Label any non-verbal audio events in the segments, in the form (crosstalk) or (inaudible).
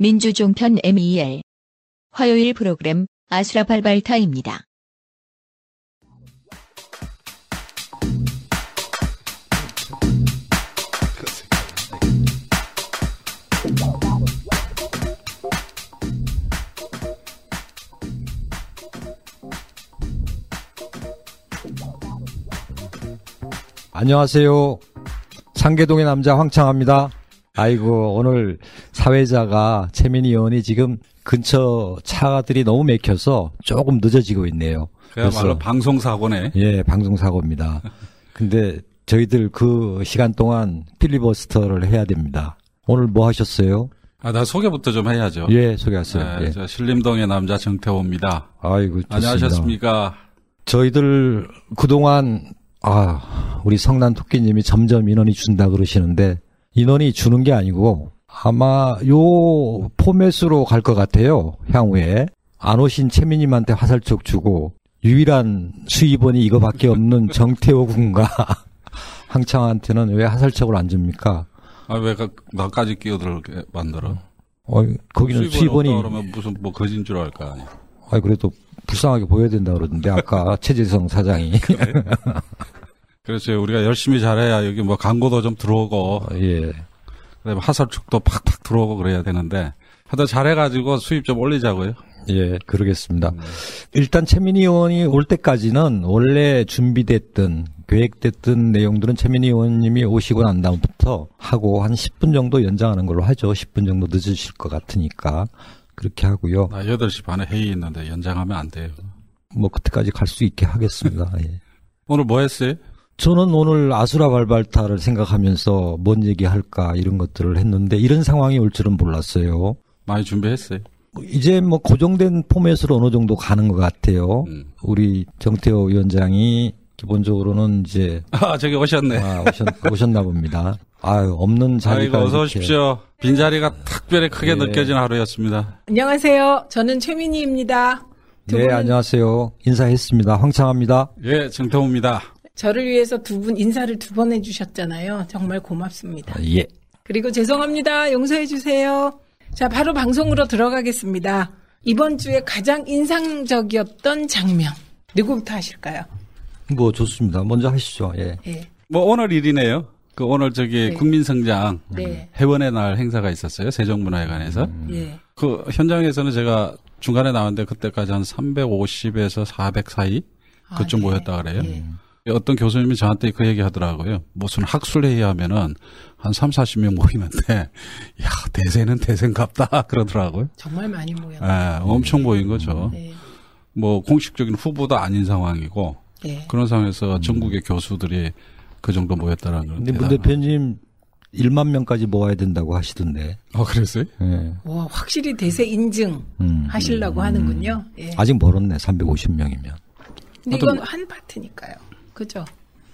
민주종편 MEL 화요일 프로그램 아수라발발타입니다. 안녕하세요. 상계동의 남자 황창합니다. 아이고 오늘 사회자가 최민희 의원이 지금 근처 차들이 너무 막혀서 조금 늦어지고 있네요. 그야말로 방송 사고네. 예, 방송 사고입니다. (laughs) 근데 저희들 그 시간 동안 필리버스터를 해야 됩니다. 오늘 뭐 하셨어요? 아, 나 소개부터 좀 해야죠. 예, 소개하세요. 네, 예. 저 신림동의 남자 정태호입니다. 아이고 좋습니다. 안녕하셨습니까? 저희들 그동안 아 우리 성난 토끼님이 점점 인원이 준다 그러시는데 인원이 주는 게 아니고 아마 요 포맷으로 갈 것 같아요 향후에 안 오신 최민님한테 화살촉 주고 유일한 수입원이 이거밖에 없는 (laughs) 정태호 군과 (laughs) 항창한테는 왜 화살촉을 안 줍니까? 아, 왜 가- 나까지 끼어들게 만들어? 어, 거기는 수입원이 그러면 무슨 뭐 거진 줄 알까? 아니. 아 그래도 불쌍하게 보여야 된다 그러던데 아까 (laughs) 최재성 사장이 그래서 우리가 열심히 잘해야 여기 뭐 광고도 좀 들어오고, 예. 그다음에 하설축도 팍팍 들어오고 그래야 되는데, 하여튼 잘해가지고 수입 좀 올리자고요. 예, 그러겠습니다. 일단 최민희 의원이 올 때까지는 원래 준비됐던 계획됐던 내용들은 최민희 의원님이 오시고 난 다음부터 하고 한 10분 정도 연장하는 걸로 하죠. 10분 정도 늦으실 것 같으니까 그렇게 하고요. 나 8시 반에 회의 있는데 연장하면 안 돼요. 뭐 그때까지 갈 수 있게 하겠습니다. 예. (laughs) 오늘 뭐 했어요? 저는 오늘 아수라 발발타를 생각하면서 뭔 얘기할까 이런 것들을 했는데 이런 상황이 올 줄은 몰랐어요. 많이 준비했어요. 뭐 이제 뭐 고정된 포맷으로 어느 정도 가는 것 같아요. 음. 우리 정태호 위원장이 기본적으로는 이제 아, 저기 오셨네. 아, 오셨, 나 봅니다. 아유 없는 자리가 아이고, 어서 오십시오. 빈 자리가 특별히 크게 예. 느껴진 하루였습니다. 안녕하세요. 저는 최민희입니다. 두네 분은 안녕하세요. 인사했습니다. 황창합니다. 예, 정태호입니다. 저를 위해서 두 분 인사를 두 번 해주셨잖아요. 정말 고맙습니다. 아, 예. 그리고 죄송합니다. 용서해 주세요. 자, 바로 방송으로 들어가겠습니다. 이번 주에 가장 인상적이었던 장면 누구부터 하실까요? 뭐 좋습니다. 먼저 하시죠. 예. 예, 뭐 오늘 일이네요. 그 오늘 저기 네. 국민성장 네, 해원의 날 행사가 있었어요. 세종문화회관에서. 예. 그 현장에서는 제가 중간에 나왔는데 그때까지 한 350에서 400 사이 그쯤 아, 네. 모였다 그래요. 예. 어떤 교수님이 저한테 그 얘기 하더라고요. 무슨 학술회의 하면은 한 3, 40명 모이는데 (laughs) 야, 대세는 대세인갑다 (laughs) 그러더라고요. 정말 많이 예, 모였어요. 엄청 모인 거죠. 네, 뭐 공식적인 후보도 아닌 상황이고 예. 그런 상황에서 전국의 교수들이 그 정도 모였다는 건. 근데 문 대표님 1만 명까지 모아야 된다고 하시던데. 어, 그랬어요? 예. 와, 확실히 대세 인증 음. 하시려고 하는군요. 예. 아직 멀었네. 350명이면. 근데 이건 한 파트니까요. 그죠?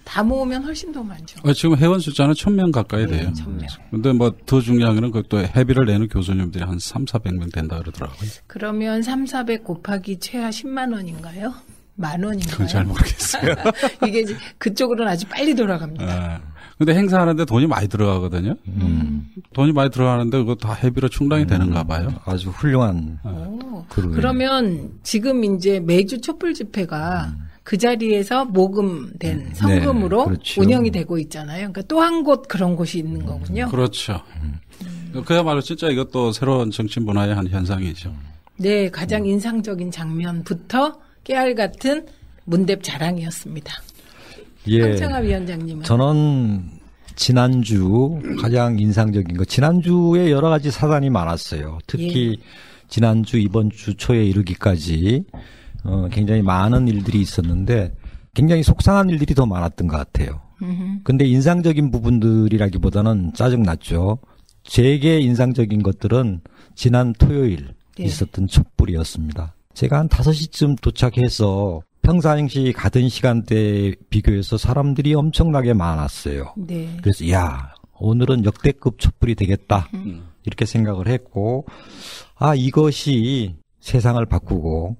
다 모으면 훨씬 더 많죠. 어, 지금 회원 숫자는 1000명 가까이 네, 돼요. 1000명. 근데 뭐 더 중요한 거는 그또 회비를 내는 교수님들이 한 3, 400명 된다 그러더라고요. 그러면 3, 400 곱하기 최하 10만 원인가요? 만 원인가요? 그건 잘 모르겠어요. (laughs) 이게 이제 그쪽으로는 아주 빨리 돌아갑니다. 예. 근데 행사하는데 돈이 많이 들어가거든요. 음. 돈이 많이 들어가는데 그거 다 회비로 충당이 되는가 봐요. 아주 훌륭한 오. 그러네요. 그러면 지금 이제 매주 촛불 집회가 그 자리에서 모금된 성금으로 네, 그렇죠. 운영이 되고 있잖아요. 그러니까 또 한 곳 그런 곳이 있는 거군요. 그렇죠. 그야말로 진짜 이것도 새로운 정치 문화의 한 현상이죠. 네, 가장 인상적인 장면부터 깨알 같은 문대 자랑이었습니다. 예. 황창하 위원장님은 저는 지난주 가장 인상적인 거 지난주에 여러 가지 사단이 많았어요. 특히 지난주 이번 주 초에 이르기까지 어, 굉장히 많은 일들이 있었는데 굉장히 속상한 일들이 더 많았던 것 같아요. 음흠. 근데 인상적인 부분들이라기보다는 짜증 났죠. 제게 인상적인 것들은 지난 토요일 네. 있었던 촛불이었습니다. 제가 한 5시쯤 도착해서 평상시 가던 시간대에 비교해서 사람들이 엄청나게 많았어요. 네. 그래서 야 오늘은 역대급 촛불이 되겠다 음. 이렇게 생각을 했고 아 이것이 세상을 바꾸고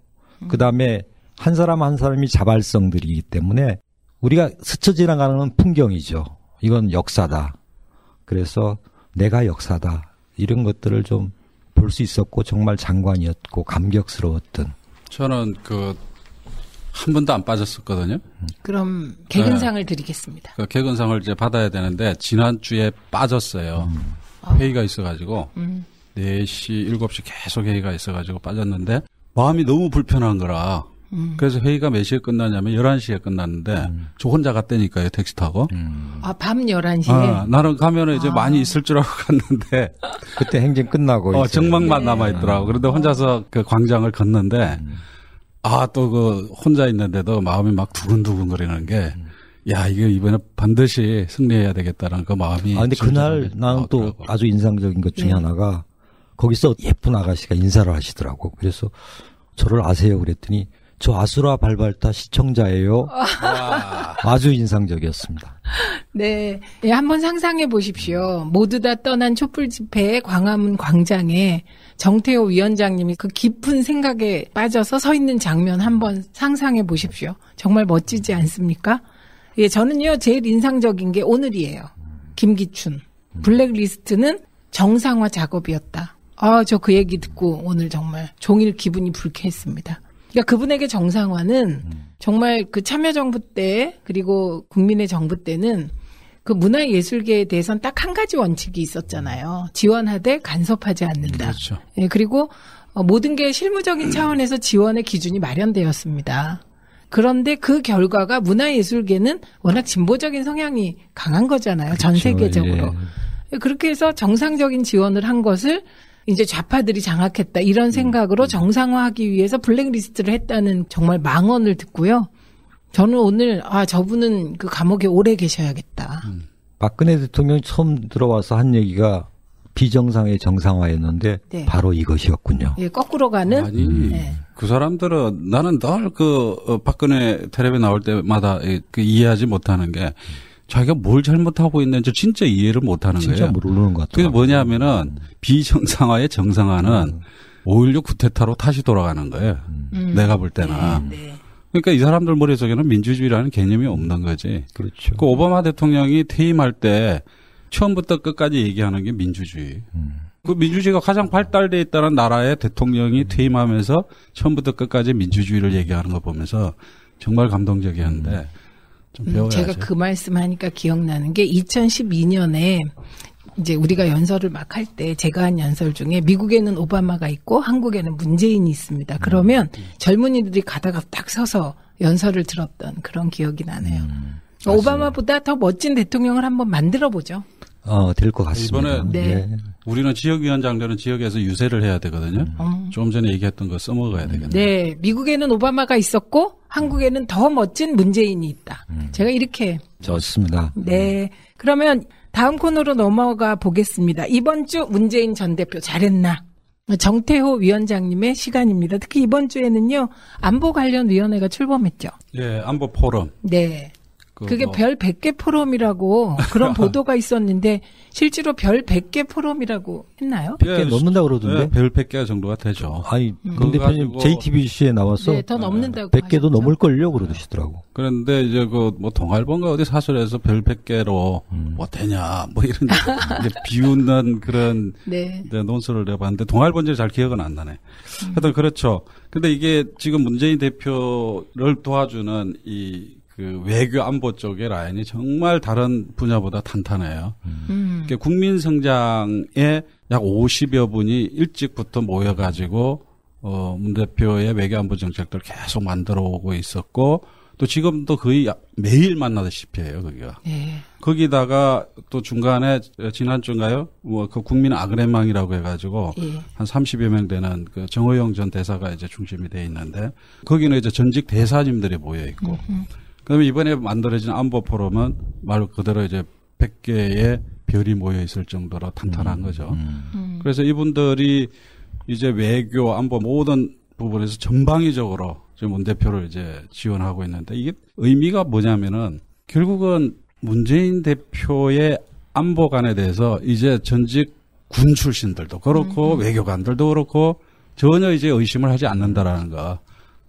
그 다음에 한 사람 한 사람이 자발성들이기 때문에 우리가 스쳐 지나가는 풍경이죠. 이건 역사다. 그래서 내가 역사다. 이런 것들을 좀볼볼수 있었고 정말 장관이었고 감격스러웠던 저는 그 한 번도 안 빠졌었거든요. 그럼 개근상을 드리겠습니다. 그 개근상을 이제 받아야 되는데 지난주에 빠졌어요. 회의가 있어가지고 음. 4시, 7시 계속 회의가 있어가지고 빠졌는데 마음이 너무 불편한 거라. 음. 그래서 회의가 몇 시에 끝나냐면 11시에 끝났는데 저 혼자 갔다니까요, 택시 타고. 아, 밤 11시에 아, 나는 가면은 이제 아. 많이 있을 줄 알고 갔는데 (laughs) 그때 행진 끝나고 어, 정막만 네. 남아 있더라고. 그런데 혼자서 그 광장을 걷는데 아 또 그 혼자 있는데도 마음이 막 두근두근 거리는 게. 야, 이거 이번에 반드시 승리해야 되겠다는 그 마음이. 아 근데 그날 나는 또 나오더라고. 아주 인상적인 것 중에 네. 하나가 거기서 예쁜 아가씨가 인사를 하시더라고. 그래서 저를 아세요 그랬더니 저 아수라 발발타 시청자예요. 아주 인상적이었습니다. 네. 예, 한번 상상해 보십시오. 모두 다 떠난 촛불 집회에 광화문 광장에 정태호 위원장님이 그 깊은 생각에 빠져서 서 있는 장면 한번 상상해 보십시오. 정말 멋지지 않습니까? 예, 저는요, 제일 인상적인 게 오늘이에요. 김기춘. 블랙리스트는 정상화 작업이었다. 아, 저 그 얘기 듣고 오늘 정말 종일 기분이 불쾌했습니다. 그러니까 그분에게 정상화는 정말 그 참여정부 때 그리고 국민의 정부 때는 그 문화예술계에 대해서는 딱한 가지 원칙이 있었잖아요. 지원하되 간섭하지 않는다. 그렇죠. 예, 그리고 어, 모든 게 실무적인 차원에서 지원의 기준이 마련되었습니다. 그런데 그 결과가 문화예술계는 워낙 진보적인 성향이 강한 거잖아요. 전 그렇죠. 세계적으로. 예. 그렇게 해서 정상적인 지원을 한 것을 이제 좌파들이 장악했다 이런 생각으로 정상화하기 위해서 블랙리스트를 했다는 정말 망언을 듣고요. 저는 오늘 아 저분은 그 감옥에 오래 계셔야겠다. 박근혜 대통령이 처음 들어와서 한 얘기가 비정상의 정상화였는데 네. 바로 이것이었군요. 예, 거꾸로 가는 아니, 네. 그 사람들은 나는 늘 그, 어, 박근혜 텔레비 나올 때마다 이- 그 이해하지 못하는 게 자기가 뭘 잘못하고 있는지 진짜 이해를 못 하는 진짜 거예요. 모르는 것 그게 같아요. 뭐냐면은 비정상화의 정상화는 5.16 구테타로 다시 돌아가는 거예요. 음. 내가 볼 때는. 네. 그러니까 이 사람들 머릿속에는 민주주의라는 개념이 없는 거지. 그렇죠. 그 오바마 대통령이 퇴임할 때 처음부터 끝까지 얘기하는 게 민주주의. 그 민주주의가 가장 발달돼 있다는 나라의 대통령이 퇴임하면서 처음부터 끝까지 민주주의를 얘기하는 거 보면서 정말 감동적이었는데 좀 음, 배워야죠. 제가 그 말씀하니까 기억나는 게 2012년에 이제 우리가 연설을 막 할 때 제가 한 연설 중에 미국에는 오바마가 있고 한국에는 문재인이 있습니다. 그러면 젊은이들이 가다가 딱 서서 연설을 들었던 그런 기억이 나네요. 오바마보다 더 멋진 대통령을 한번 만들어 보죠. 어, 될 것 같습니다. 이번에 네. 예. 우리는 지역위원장들은 지역에서 유세를 해야 되거든요. 음. 조금 전에 얘기했던 거 써먹어야 되겠네요. 네, 미국에는 오바마가 있었고 한국에는 더 멋진 문재인이 있다. 제가 이렇게 좋습니다. 네. 그러면 다음 코너로 넘어가 보겠습니다. 이번 주 문재인 전 대표 잘했나? 정태호 위원장님의 시간입니다. 특히 이번 주에는요, 안보 관련 위원회가 출범했죠. 예, 안보 포럼. 네. 그 그게 뭐 별 100개 포럼이라고 그런 (laughs) 보도가 있었는데 실제로 별 100개 포럼이라고 했나요? 100개 넘는다 그러던데. 예, 별 100개 정도가 되죠. 아니, 음. 근 대표님 JTBC에 나와서 네, 더 넘는다고 100개도 하셨죠? 넘을 걸요 그러시더라고. 그런데 이제 그 뭐 동아일보인가 어디 사설에서 별 100개로 음. 뭐 되냐 뭐 이런 (laughs) 이제 비웃는 그런 네. 논설을 내 봤는데 동아일보인지 잘 기억은 안 나네. 하여튼 그렇죠. 근데 이게 지금 문재인 대표를 도와주는 이 그 외교 안보 쪽의 라인이 정말 다른 분야보다 탄탄해요. 음. 그러니까 국민 성장에 약 50여 분이 일찍부터 모여가지고 어, 문 대표의 외교 안보 정책들을 계속 만들어 오고 있었고 또 지금도 거의 매일 만나다시피 해요, 거기가. 네. 거기다가 또 중간에 지난주인가요? 뭐 그 국민 아그레망이라고 해가지고 예. 한 30여 명 되는 그 정호영 전 대사가 이제 중심이 돼 있는데 거기는 이제 전직 대사님들이 모여 있고 그다음에 이번에 만들어진 안보 포럼은 말 그대로 이제 100개의 별이 모여 있을 정도로 탄탄한 거죠. 음. 그래서 이분들이 이제 외교 안보 모든 부분에서 전방위적으로 지금 문 대표를 이제 지원하고 있는데 이게 의미가 뭐냐면은 결국은 문재인 대표의 안보관에 대해서 이제 전직 군 출신들도 그렇고 외교관들도 그렇고 전혀 이제 의심을 하지 않는다라는 거.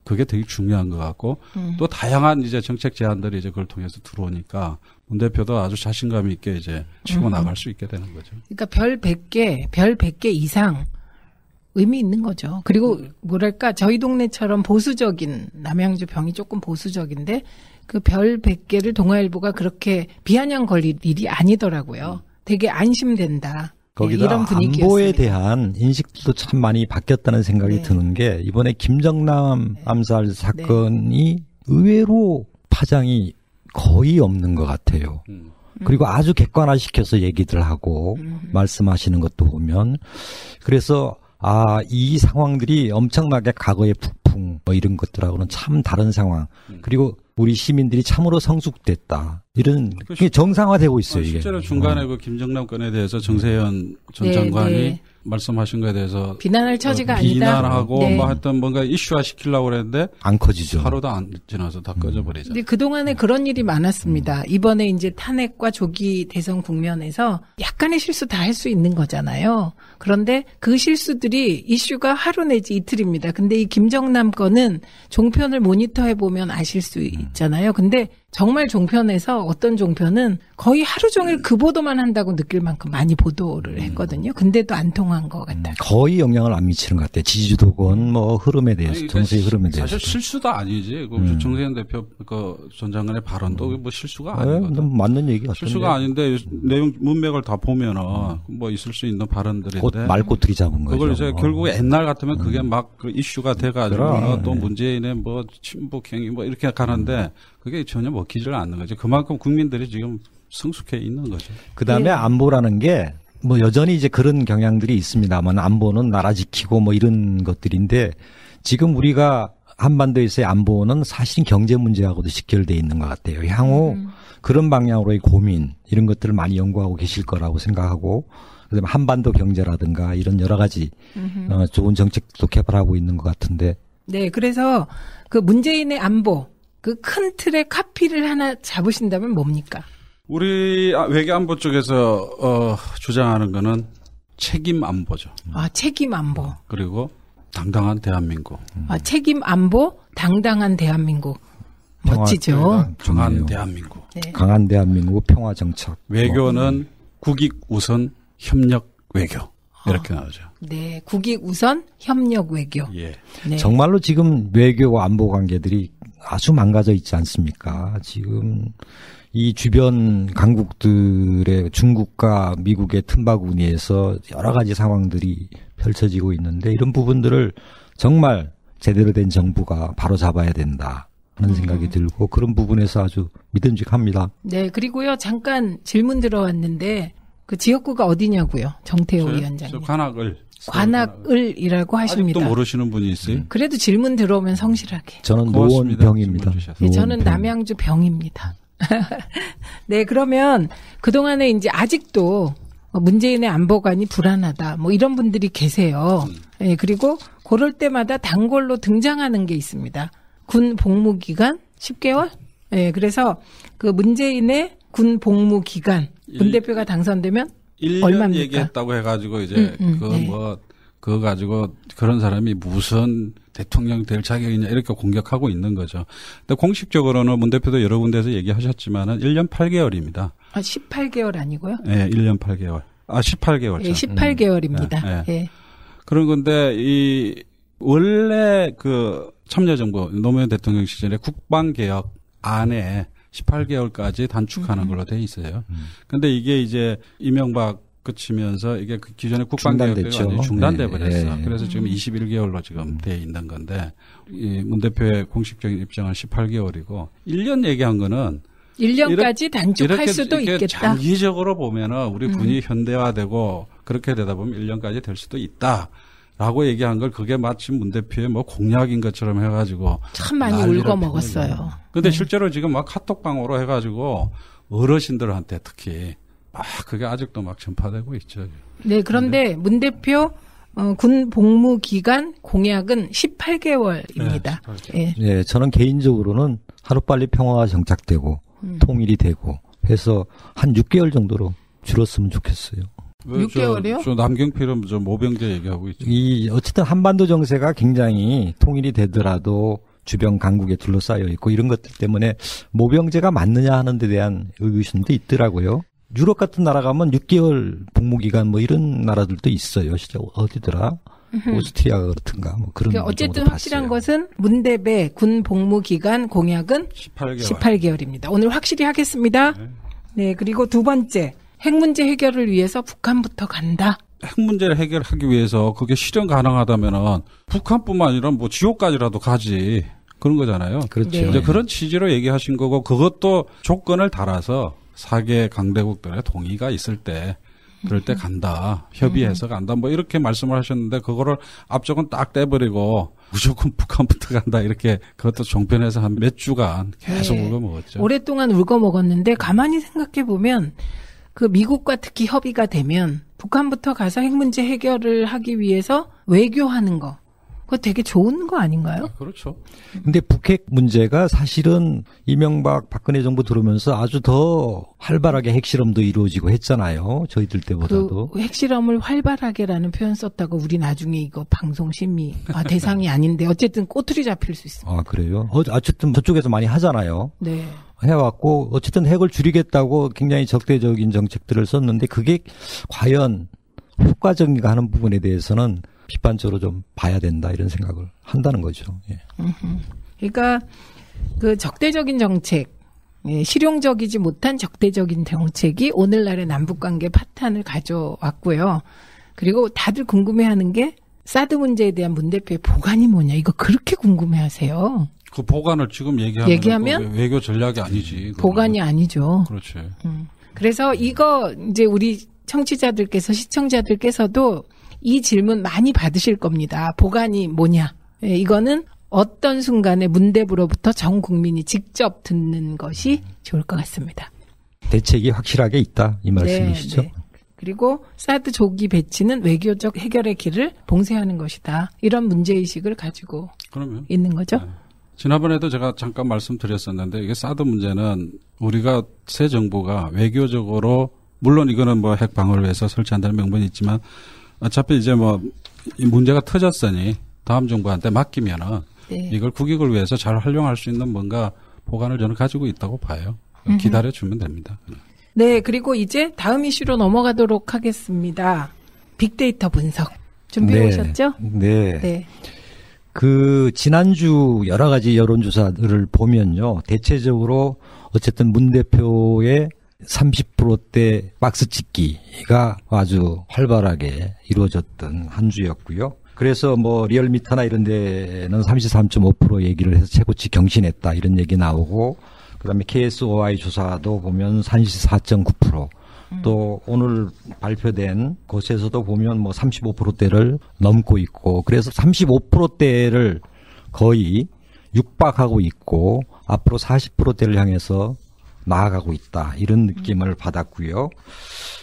그게 되게 중요한 것 같고 또 다양한 이제 정책 제안들이 이제 그걸 통해서 들어오니까 문 대표도 아주 자신감 있게 이제 치고 나갈 수 있게 되는 거죠. 그러니까 별 100개, 별 100개 이상 의미 있는 거죠. 그리고 뭐랄까 저희 동네처럼 보수적인 남양주 병이 조금 보수적인데 그 별 100개를 동아일보가 그렇게 비아냥 걸릴 일이 아니더라고요. 되게 안심된다. 네, 거기다 이런 안보에 분위기였습니다. 대한 인식도 참 많이 바뀌었다는 생각이 네. 드는 게 이번에 김정남 암살 사건이 의외로 파장이 거의 없는 것 같아요. 음. 그리고 아주 객관화시켜서 얘기들 하고 음. 말씀하시는 것도 보면 그래서 아, 이 상황들이 엄청나게 과거의 북풍 뭐 이런 것들하고는 참 다른 상황. 음. 그리고 우리 시민들이 참으로 성숙됐다. 이런 그게 정상화되고 있어요, 아, 이게. 실제로 중간에 어. 그 김정남 건에 대해서 정세현 전 네, 장관이 네. 말씀하신 거에 대해서 비난할 처지가 어, 아니다. 비난하고 네. 뭐 하여튼 뭔가 이슈화 시키려고 그랬는데 안 커지죠. 하루도 안 지나서 다 꺼져버리죠. 근데 그동안에 그런 일이 많았습니다. 이번에 이제 탄핵과 조기 대선 국면에서 약간의 실수 다 할 수 있는 거잖아요. 그런데 그 실수들이 이슈가 하루 내지 이틀입니다. 근데 이 김정남 건은 종편을 모니터해 보면 아실 수 있잖아요. 근데 정말 종편에서 어떤 종편은 거의 하루 종일 그 보도만 한다고 느낄 만큼 많이 보도를 했거든요. 근데도 안 통한 것 같아요. 거의 영향을 안 미치는 것 같아요. 지지도건 뭐 흐름에 대해서, 아니, 정세의 그러니까 흐름에 대해서. 사실 실수도 아니지. 그 음. 정세현 대표 그 전 장관의 발언도 뭐 실수가 네, 아니거든. 맞는 얘기 같은데. 실수가 아닌데 내용 문맥을 다 보면은 뭐 있을 수 있는 곧 발언들인데 말꼬투리 잡은 거죠. 그걸 이제 어. 결국 옛날 같으면 그게 막 그 이슈가 돼가지고 그럼. 또 문재인의 뭐 친북행위 뭐 이렇게 가는데 그게 전혀 먹히질 않는 거죠. 그만큼 국민들이 지금 성숙해 있는 거죠. 그 다음에 네. 안보라는 게, 뭐 여전히 이제 그런 경향들이 있습니다만 안보는 나라 지키고 뭐 이런 것들인데 지금 우리가 한반도에서의 안보는 사실 경제 문제하고도 직결돼 있는 것 같아요. 향후 음. 그런 방향으로의 고민 이런 것들을 많이 연구하고 계실 거라고 생각하고 그다음에 한반도 경제라든가 이런 여러 가지 어, 좋은 정책도 개발하고 있는 것 같은데 네, 그래서 그 문재인의 안보 그 큰 틀의 카피를 하나 잡으신다면 뭡니까? 우리 아, 외교안보 쪽에서 어, 주장하는 거는 책임 안보죠. 아, 책임 안보. 그리고 당당한 대한민국. 아, 책임 안보, 당당한 대한민국. 멋지죠. 강한. 대한민국. 네. 강한 대한민국 평화 정책 외교는 국익 우선 협력 외교 이렇게 나오죠. 네, 국익 우선 협력 외교. 예. 네. 정말로 지금 외교와 안보 관계들이 아주 망가져 있지 않습니까? 지금 이 주변 강국들의 중국과 미국의 틈바구니에서 여러 가지 상황들이 펼쳐지고 있는데 이런 부분들을 정말 제대로 된 정부가 바로 잡아야 된다 하는 생각이 들고 그런 부분에서 아주 믿음직합니다. 네, 그리고요, 잠깐 질문 들어왔는데, 그 지역구가 어디냐고요? 정태호 저- 위원장님. 저 관악을 관악을이라고 하십니다. 아직도 모르시는 분이 있어요. 그래도 질문 들어오면 성실하게. 저는. 노원병입니다. 네, 저는. 남양주 병입니다. (laughs) 네, 그러면 그동안에 이제 아직도 문재인의 안보관이 불안하다. 뭐 이런 분들이 계세요. 예, 그리고 그럴 때마다 단골로 등장하는 게 있습니다. 군 복무 기간 10개월? 예, 그래서 그 문재인의 군 복무 기간 문 일- 대표가 당선되면 1년 얼마입니까? 얘기했다고 해가지고 이제 음, 음, 그거 네. 뭐 그거 가지고 그런 사람이 무슨 대통령 될 자격이냐 이렇게 공격하고 있는 거죠. 근데 공식적으로는 문 대표도 여러 군데서 얘기하셨지만은 1년 8개월입니다. 아, 18개월 아니고요? 예, 1년 8개월. 아, 18개월. 예, 18개월입니다. 네, 예. 그런 건데 이 원래 그 참여정부 노무현 대통령 시절에 국방개혁 안에 18개월까지 단축하는 음. 걸로 돼 있어요. 근데 이게 이제 이명박 끝이면서 이게 그 기존의 국방개혁이 중단돼 네, 버렸어. 네. 그래서 지금 21개월로 지금 돼 있는 건데 이 문 대표의 공식적인 입장은 18개월이고 1년 얘기한 거는 1년까지 단축할 이렇게, 수도 이렇게 있겠다. 장기적으로 보면은 우리 군이 현대화되고 그렇게 되다 보면 1년까지 될 수도 있다. 라고 얘기한 걸 그게 마침 문 대표의 뭐 공약인 것처럼 해가지고. 참 많이 울고 먹었어요. 근데 실제로 지금 막 카톡방으로 해가지고 어르신들한테 특히 막 그게 아직도 막 전파되고 있죠. 네, 그런데 문 대표 어, 군 복무 기간 공약은 18개월입니다. 네, 예. 예, 저는 개인적으로는 하루빨리 평화가 정착되고 음. 통일이 되고 해서 한 6개월 정도로 줄었으면 좋겠어요. 왜 저- 6개월이요? 저 남경필은 저 모병제 얘기하고 있죠. 이 어쨌든 한반도 정세가 굉장히 통일이 되더라도 주변 강국에 둘러싸여 있고 이런 것들 때문에 모병제가 맞느냐 하는 데 대한 의구심도 있더라고요. 유럽 같은 나라 가면 6개월 복무 기간 뭐 이런 나라들도 있어요. 진짜 어디더라? 오스트리아가 그렇든가 뭐 그런 그러니까 어쨌든 확실한 봤어요. 것은 문대배 군 복무 기간 공약은 18개월. 18개월입니다. 오늘 확실히 하겠습니다. 네. 네, 그리고 두 번째. 핵 문제 해결을 위해서 북한부터 간다. 핵 문제를 해결하기 위해서 그게 실현 가능하다면은 북한뿐만 아니라 뭐 지옥까지라도 가지 그런 거잖아요. 그렇죠. 네. 이제 그런 취지로 얘기하신 거고 그것도 조건을 달아서 사개 강대국들의 동의가 있을 때 그럴 때 간다 협의해서 간다 뭐 이렇게 말씀을 하셨는데 그거를 앞쪽은 딱 떼버리고 무조건 북한부터 간다 이렇게 그것도 종편에서 한 몇 주간 계속 네. 울고 먹었죠. 오랫동안 울고 먹었는데 가만히 생각해 보면 그 미국과 특히 협의가 되면 북한부터 가서 핵 문제 해결을 하기 위해서 외교하는 거. 그거 되게 좋은 거 아닌가요? 아, 그렇죠. 근데 북핵 문제가 사실은 이명박 박근혜 정부 들어오면서 아주 더 활발하게 핵실험도 이루어지고 했잖아요. 저희들 때보다도. 그 핵실험을 활발하게라는 표현 썼다고 우리 나중에 이거 방송 심의 아, 대상이 아닌데 어쨌든 꼬투리 잡힐 수 있습니다. 아 그래요? 어, 어쨌든 저쪽에서 많이 하잖아요. 네. 해왔고 어쨌든 핵을 줄이겠다고 굉장히 적대적인 정책들을 썼는데 그게 과연 효과적인가 하는 부분에 대해서는 비판적으로 좀 봐야 된다 이런 생각을 한다는 거죠. 예. 그러니까 그 적대적인 정책, 예, 실용적이지 못한 적대적인 정책이 오늘날의 남북 관계 파탄을 가져왔고요. 그리고 다들 궁금해하는 게 사드 문제에 대한 문 대표의 보관이 뭐냐 이거 그렇게 궁금해하세요. 그 보관을 지금 얘기하면, 얘기하면? 그 외교 전략이 아니지. 그거는. 보관이 아니죠. 그렇지. 그래서 이거 이제 우리 청취자들께서 시청자들께서도 이 질문 많이 받으실 겁니다. 보관이 뭐냐? 예, 이거는 어떤 순간에 문대부로부터 전 국민이 직접 듣는 것이 좋을 것 같습니다. 대책이 확실하게 있다 이 말씀이시죠? 네, 네. 그리고 사드 조기 배치는 외교적 해결의 길을 봉쇄하는 것이다. 이런 문제 의식을 가지고 그러면 있는 거죠. 네. 지난번에도 제가 잠깐 말씀드렸었는데 이게 사드 문제는 우리가 새 정부가 외교적으로 물론 이거는 뭐 핵 방어를 위해서 설치한다는 명분이 있지만 어차피 이제 뭐 이 문제가 터졌으니 다음 정부한테 맡기면은 네. 이걸 국익을 위해서 잘 활용할 수 있는 뭔가 보관을 저는 가지고 있다고 봐요. 기다려 주면 됩니다. 네, 그리고 이제 다음 이슈로 넘어가도록 하겠습니다. 빅데이터 분석. 준비해 네. 오셨죠? 네. 네. 그 지난주 여러 가지 여론조사들을 보면요. 대체적으로 어쨌든 문 대표의 30%대 박스 찍기가 아주 활발하게 이루어졌던 한 주였고요. 그래서 뭐 리얼미터나 이런 데는 33.5% 얘기를 해서 최고치 경신했다 이런 얘기 나오고 그다음에 KSOI 조사도 보면 34.9%. 또 오늘 발표된 곳에서도 보면 뭐 35%대를 넘고 있고 그래서 35%대를 거의 육박하고 있고 앞으로 40%대를 향해서 나아가고 있다 이런 느낌을 받았고요.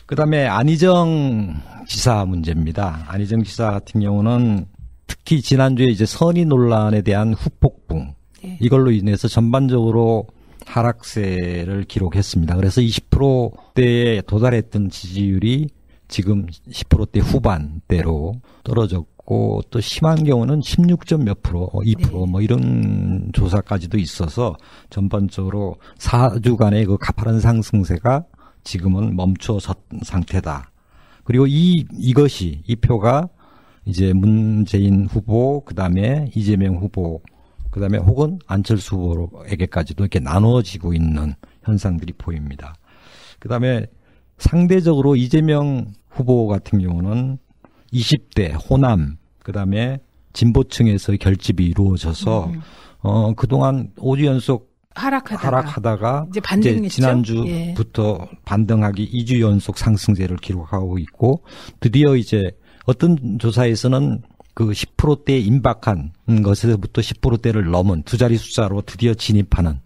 그다음에 안희정 지사 문제입니다. 안희정 지사 같은 경우는 특히 지난주에 이제 선의 논란에 대한 후폭풍 네. 이걸로 인해서 전반적으로 하락세를 기록했습니다. 그래서 20%대에 도달했던 지지율이 지금 10%대 후반대로 떨어졌고 또 심한 경우는 16점 몇 프로, 2%뭐 이런 조사까지도 있어서 전반적으로 4주간의 그 가파른 상승세가 지금은 멈춰선 상태다. 그리고 이 이것이 이 표가 이제 문재인 후보 그다음에 이재명 후보 그다음에 혹은 안철수 후보에게까지도 이렇게 나누어지고 있는 현상들이 보입니다. 그다음에 상대적으로 이재명 후보 같은 경우는 20대 호남 그다음에 진보층에서 결집이 이루어져서 어 그동안 5주 연속 하락하다가 하락하다가 이제 반등했죠. 지난주부터 반등하기 2주 연속 상승세를 기록하고 있고 드디어 이제 어떤 조사에서는 그 10%대에 임박한 것에서부터 10%대를 넘은 두 자리 숫자로 드디어 진입하는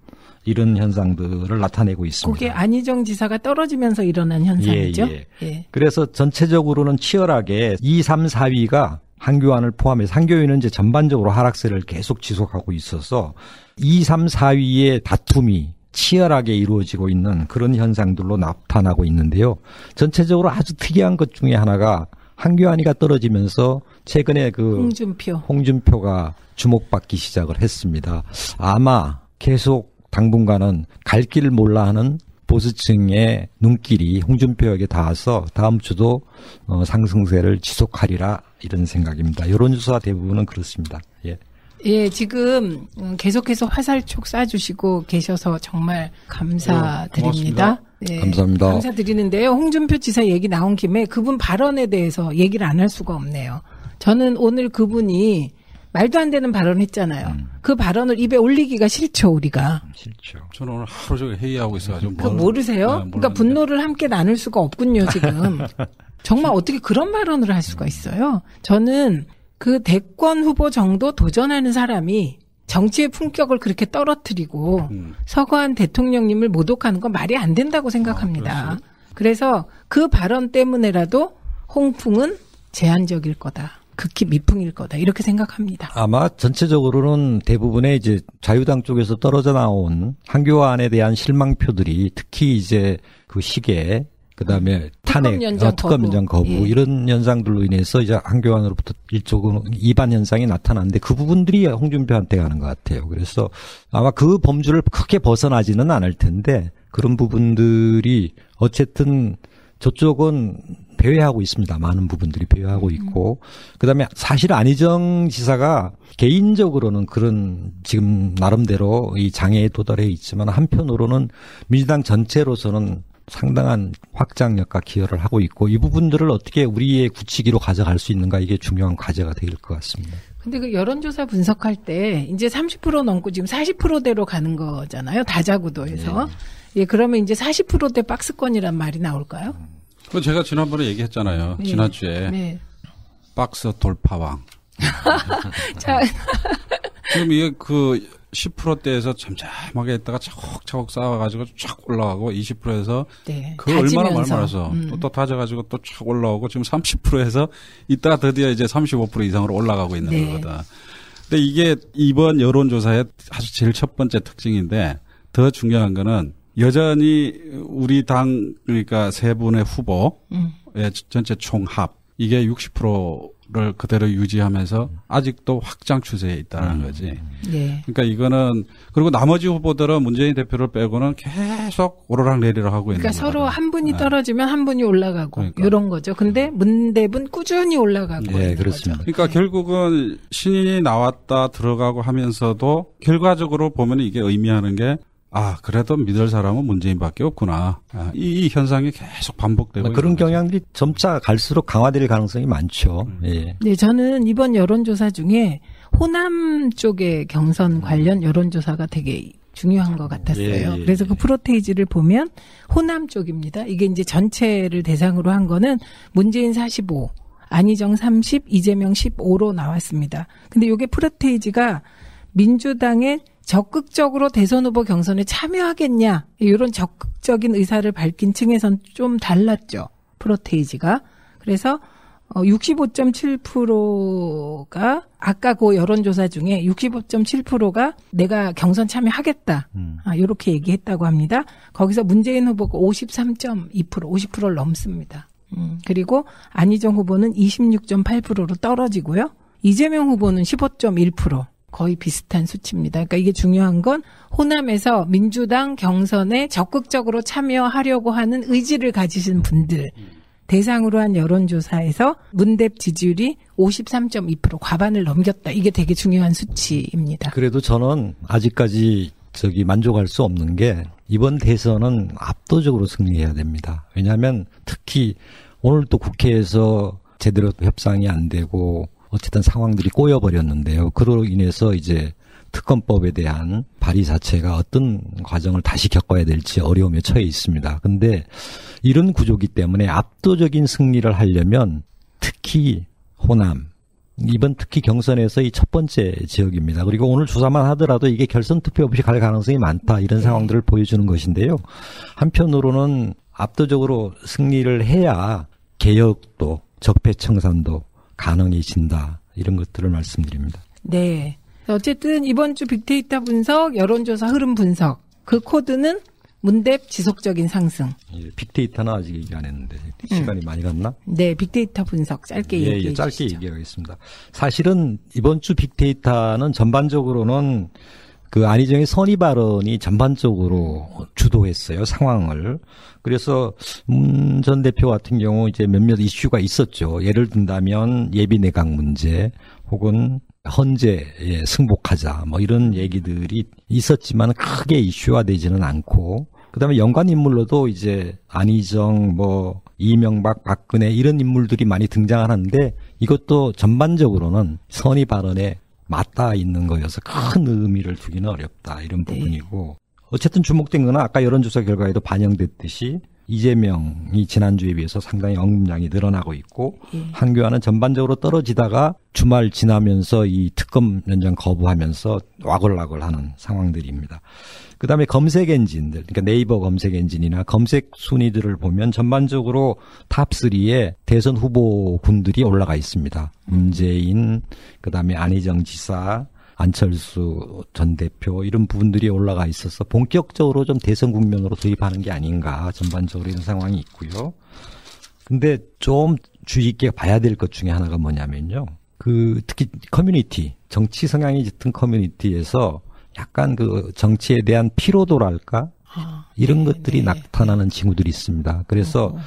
이런 현상들을 나타내고 있습니다. 그게 안희정 지사가 떨어지면서 일어난 현상이죠. 예, 예. 그래서 전체적으로는 치열하게 2, 3, 4위가 한교안을 포함해서 한교위는 이제 전반적으로 하락세를 계속 지속하고 있어서 2, 3, 4위의 다툼이 치열하게 이루어지고 있는 그런 현상들로 나타나고 있는데요. 전체적으로 아주 특이한 것 중에 하나가 한교안이가 떨어지면서 최근에 그 홍준표. 홍준표가 주목받기 시작을 했습니다. 아마 계속 당분간은 갈 길을 몰라 하는 보수층의 눈길이 홍준표에게 닿아서 다음 주도 어, 상승세를 지속하리라 이런 생각입니다. 여론조사 대부분은 그렇습니다. 예. 예, 지금 음, 계속해서 화살촉 쏴주시고 계셔서 정말 감사드립니다. 예, 감사합니다. 감사드리는데요. 홍준표 지사 얘기 나온 김에 그분 발언에 대해서 얘기를 안 할 수가 없네요. 저는 오늘 그분이 말도 안 되는 발언 했잖아요. 음. 그 발언을 입에 올리기가 싫죠, 우리가. 싫죠. 저는 오늘 하루 종일 회의하고 있어가지고. 뭘- 모르세요? 네, 그러니까. 분노를 함께 나눌 수가 없군요, 지금. (laughs) 정말 어떻게 그런 발언을 할 수가 있어요? 저는 그 대권 후보 정도 도전하는 사람이 정치의 품격을 그렇게 떨어뜨리고 음. 서거한 대통령님을 모독하는 건 말이 안 된다고 생각합니다. 그래서 그 발언 때문에라도 홍풍은 제한적일 거다. 극히 미풍일 거다. 이렇게 생각합니다. 아마 전체적으로는 대부분의 이제 자유당 쪽에서 떨어져 나온 한교안에 대한 실망표들이 특히 이제 그 시계 그다음에 탄핵, 특검 연장 어, 특검. 연장 거부 예. 이런 현상들로 인해서 이제 한교안으로부터 일종은 이반 현상이 나타났는데 그 부분들이 홍준표한테 가는 것 같아요. 그래서 아마 그 범주를 크게 벗어나지는 않을 텐데 그런 부분들이 어쨌든 저쪽은 배회하고 있습니다. 많은 부분들이 배회하고 있고 그다음에 사실 안희정 지사가 개인적으로는 그런 지금 나름대로 이 장애에 도달해 있지만 한편으로는 민주당 전체로서는 상당한 확장력과 기여를 하고 있고 이 부분들을 어떻게 우리의 구치기로 가져갈 수 있는가 이게 중요한 과제가 될 것 같습니다. 근데 그 여론조사 분석할 때 이제 30% 넘고 지금 40%대로 가는 거잖아요. 다자구도에서. 예, 그러면 이제 40%대 박스권이란 말이 나올까요? 그 제가 지난번에 얘기했잖아요. 네. 지난주에 네. 박스 돌파왕. (laughs) 자, 지금 이게 그 10%대에서 잠잠하게 했다가 차곡차곡 쌓아가지고 쫙 올라가고 20%에서 네. 그 얼마나 다지면서. 말말해서 음. 또, 또 다져가지고 또쫙 올라오고 지금 30%에서 이따가 드디어 이제 35% 이상으로 올라가고 있는 네. 거거든. 근데 이게 이번 여론조사의 아주 제일 첫 번째 특징인데 더 중요한 거는 여전히 우리 당 그러니까 세 분의 후보의 음. 전체 총합 이게 60% 를 그대로 유지하면서 아직도 확장 추세에 있다는 거지. 네. 그러니까 이거는 그리고 나머지 후보들은 문재인 대표를 빼고는 계속 오르락 내리락 하고 있는 그러니까 서로 거거든. 한 분이 네. 떨어지면 한 분이 올라가고 그러니까. 이런 거죠. 근데 문대분 꾸준히 올라가고 예, 있는 그렇습니다. 거죠. 그러니까 결국은 신인이 나왔다 들어가고 하면서도 결과적으로 보면 이게 의미하는 게 아, 그래도 믿을 사람은 문재인밖에 없구나. 아, 이, 이 현상이 계속 반복되고 뭐 그런. 경향들이 점차 갈수록 강화될 가능성이 많죠. 음. 예. 네, 저는 이번 여론조사 중에 호남 쪽의 경선 관련 여론조사가 되게 중요한 것 같았어요. 예, 예, 그래서 그 예. 프로테이지를 보면 호남 쪽입니다. 이게 이제 전체를 대상으로 한 거는 문재인 45, 안희정 30, 이재명 15로 나왔습니다. 근데 이게 프로테이지가 민주당의 적극적으로 대선 후보 경선에 참여하겠냐 이런 적극적인 의사를 밝힌 층에선 좀 달랐죠 프로테이지가 그래서 어, 65.7%가 아까 그 여론조사 중에 65.7%가 내가 경선 참여하겠다. 음. 아, 요렇게 얘기했다고 합니다. 거기서 문재인 후보가 53.2% 50%를 넘습니다. 음, 그리고 안희정 후보는 26.8%로 떨어지고요. 이재명 후보는 15.1% 거의 비슷한 수치입니다. 그러니까 이게 중요한 건 호남에서 민주당 경선에 적극적으로 참여하려고 하는 의지를 가지신 분들 대상으로 한 여론조사에서 문대P 지지율이 53.2% 과반을 넘겼다. 이게 되게 중요한 수치입니다. 그래도 저는 아직까지 저기 만족할 수 없는 게 이번 대선은 압도적으로 승리해야 됩니다. 왜냐하면 특히 오늘 또 국회에서 제대로 협상이 안 되고 어쨌든 상황들이 꼬여버렸는데요. 그로 인해서 이제 특검법에 대한 발의 자체가 어떤 과정을 다시 겪어야 될지 어려움에 처해 있습니다. 근데 이런 구조기 때문에 압도적인 승리를 하려면 특히 호남, 이번 특히 경선에서 이 첫 번째 지역입니다. 그리고 오늘 조사만 하더라도 이게 결선 투표 없이 갈 가능성이 많다 이런 상황들을 보여주는 것인데요. 한편으로는 압도적으로 승리를 해야 개혁도 적폐 청산도 가능해진다 이런 것들을 말씀드립니다. 네. 어쨌든 이번 주 빅데이터 분석, 여론조사 흐름 분석, 그 코드는 문대P 지속적인 상승. 예, 빅데이터는 아직 얘기 안 했는데 시간이 많이 갔나? 네, 빅데이터 분석 짧게 예, 얘기해 예, 짧게 주시죠. 얘기하겠습니다. 사실은 이번 주 빅데이터는 전반적으로는 그 안희정의 선의 발언이 전반적으로 주도했어요 상황을. 그래서 문 전 대표 같은 경우 이제 몇몇 이슈가 있었죠. 예를 든다면 예비 내각 문제 혹은 헌재에 승복하자 뭐 이런 얘기들이 있었지만 크게 이슈화되지는 않고 그다음에 연관 인물로도 이제 안희정 뭐 이명박 박근혜 이런 인물들이 많이 등장하는데 이것도 전반적으로는 선의 발언에 맞닿아 있는 거여서 큰 의미를 두기는 어렵다 이런 네. 부분이고 어쨌든 주목된 거는 아까 여론조사 결과에도 반영됐듯이 이재명이 지난주에 비해서 상당히 언급량이 늘어나고 있고 예. 황교안은 전반적으로 떨어지다가 주말 지나면서 이 특검 연장 거부하면서 와글와글하는 상황들입니다. 그다음에 검색 엔진들, 그러니까 네이버 검색 엔진이나 검색 순위들을 보면 전반적으로 top 3에 대선 후보군들이 올라가 있습니다. 문재인, 그다음에 안희정 지사, 안철수 전 대표 이런 부분들이 올라가 있어서 본격적으로 좀 대선 국면으로 돌입하는 게 아닌가 전반적으로 이런 상황이 있고요. 근데 좀 주의 깊게 봐야 될 것 중에 하나가 뭐냐면요. 그 특히 커뮤니티, 정치 성향이 짙은 커뮤니티에서 약간 그 정치에 대한 피로도랄까 아, 이런 네, 것들이 네. 나타나는 징후들이 있습니다. 그래서 어허.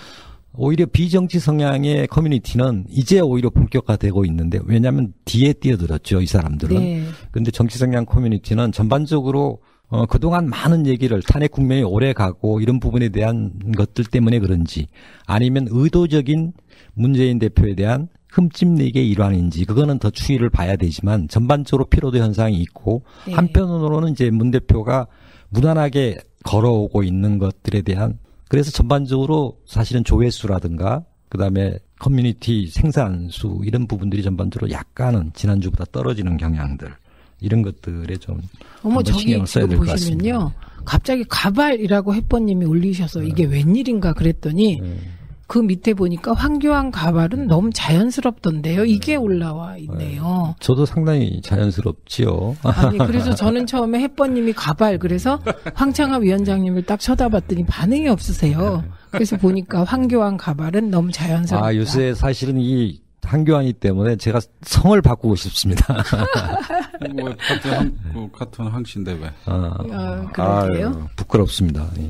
오히려 비정치 성향의 커뮤니티는 이제 오히려 본격화되고 있는데 왜냐하면 뒤에 뛰어들었죠 이 사람들은. 네. 근데 정치 성향 커뮤니티는 전반적으로 어, 그동안 많은 얘기를 탄핵 국면이 오래 가고 이런 부분에 대한 것들 때문에 그런지 아니면 의도적인 문재인 대표에 대한 흠집내기의 일환인지 그거는 더 추이를 봐야 되지만 전반적으로 피로도 현상이 있고 네. 한편으로는 이제 문 대표가 무난하게 걸어오고 있는 것들에 대한 그래서 전반적으로 사실은 조회수라든가 그다음에 커뮤니티 생산수 이런 부분들이 전반적으로 약간은 지난주보다 떨어지는 경향들 이런 것들에 좀 어머 저기 지금 보시면요. 갑자기 가발이라고 햇버님이 올리셔서 이게 웬일인가 그랬더니 네. 그 밑에 보니까 황교안 가발은 너무 자연스럽던데요. 이게 올라와 있네요. 저도 상당히 자연스럽지요. 아니 (laughs) 그래서 저는 처음에 햇버님이 가발 그래서 황창하 위원장님을 딱 쳐다봤더니 반응이 없으세요. 그래서 보니까 황교안 가발은 너무 자연스럽다. 아 요새 사실은 이 한교안이 때문에 제가 성을 바꾸고 싶습니다. 뭐 같은 한, 그 같은 항신데 왜? 아, 아, 그러게요? 부끄럽습니다. 예.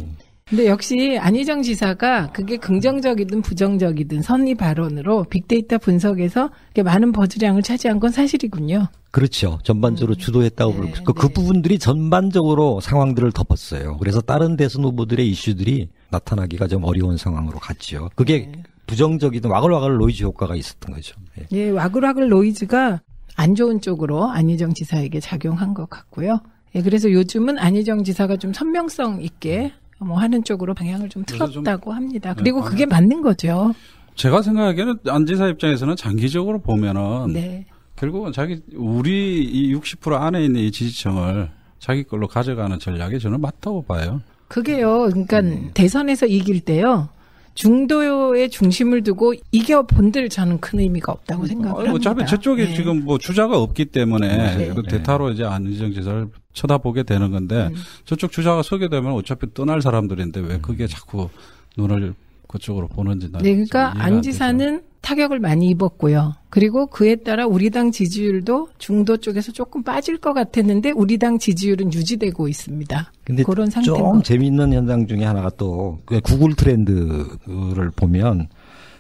근데 역시 안희정 지사가 그게 긍정적이든 부정적이든 선의 발언으로 빅데이터 분석에서 많은 buzz량을 차지한 건 사실이군요. 그렇죠. 전반적으로 주도했다고 네, 볼 수. 그, 그 네. 부분들이 전반적으로 상황들을 덮었어요. 그래서 다른 대선 후보들의 이슈들이 나타나기가 좀 어려운 상황으로 갔지요. 그게 네. 부정적이든 와글와글 노이즈 효과가 있었던 거죠. 예. 예, 와글와글 노이즈가 안 좋은 쪽으로 안희정 지사에게 작용한 것 같고요. 예, 그래서 요즘은 안희정 지사가 좀 선명성 있게 뭐 하는 쪽으로 방향을 좀 그래서 좀- 틀었다고 합니다. 그리고 네, 그게 맞는 거죠. 제가 생각하기에는 안 지사 입장에서는 장기적으로 보면은 네. 결국은 자기 우리 이 60% 안에 있는 이 지지층을 자기 걸로 가져가는 전략이 저는 맞다고 봐요. 그게요. 그러니까 음. 대선에서 이길 때요. 중도의 중심을 두고 이겨 본들 저는 큰 의미가 없다고 생각을 아니, 합니다. 어차피 저쪽에 네. 지금 뭐 주자가 없기 때문에 네. 그 대타로 이제 안희정 지사를 쳐다보게 되는 건데 음. 저쪽 주자가 서게 되면 어차피 떠날 사람들인데 왜 그게 자꾸 눈을 그쪽으로 보는지 난 네, 그러니까 안. 지사는 타격을 많이 입었고요. 그리고 그에 따라 우리 당 지지율도 중도 쪽에서 조금 빠질 것 같았는데 우리 당 지지율은 유지되고 있습니다. 근데 그런 상태인 좀것 재미있는 현상 중에 하나가 또그 구글 트렌드를 보면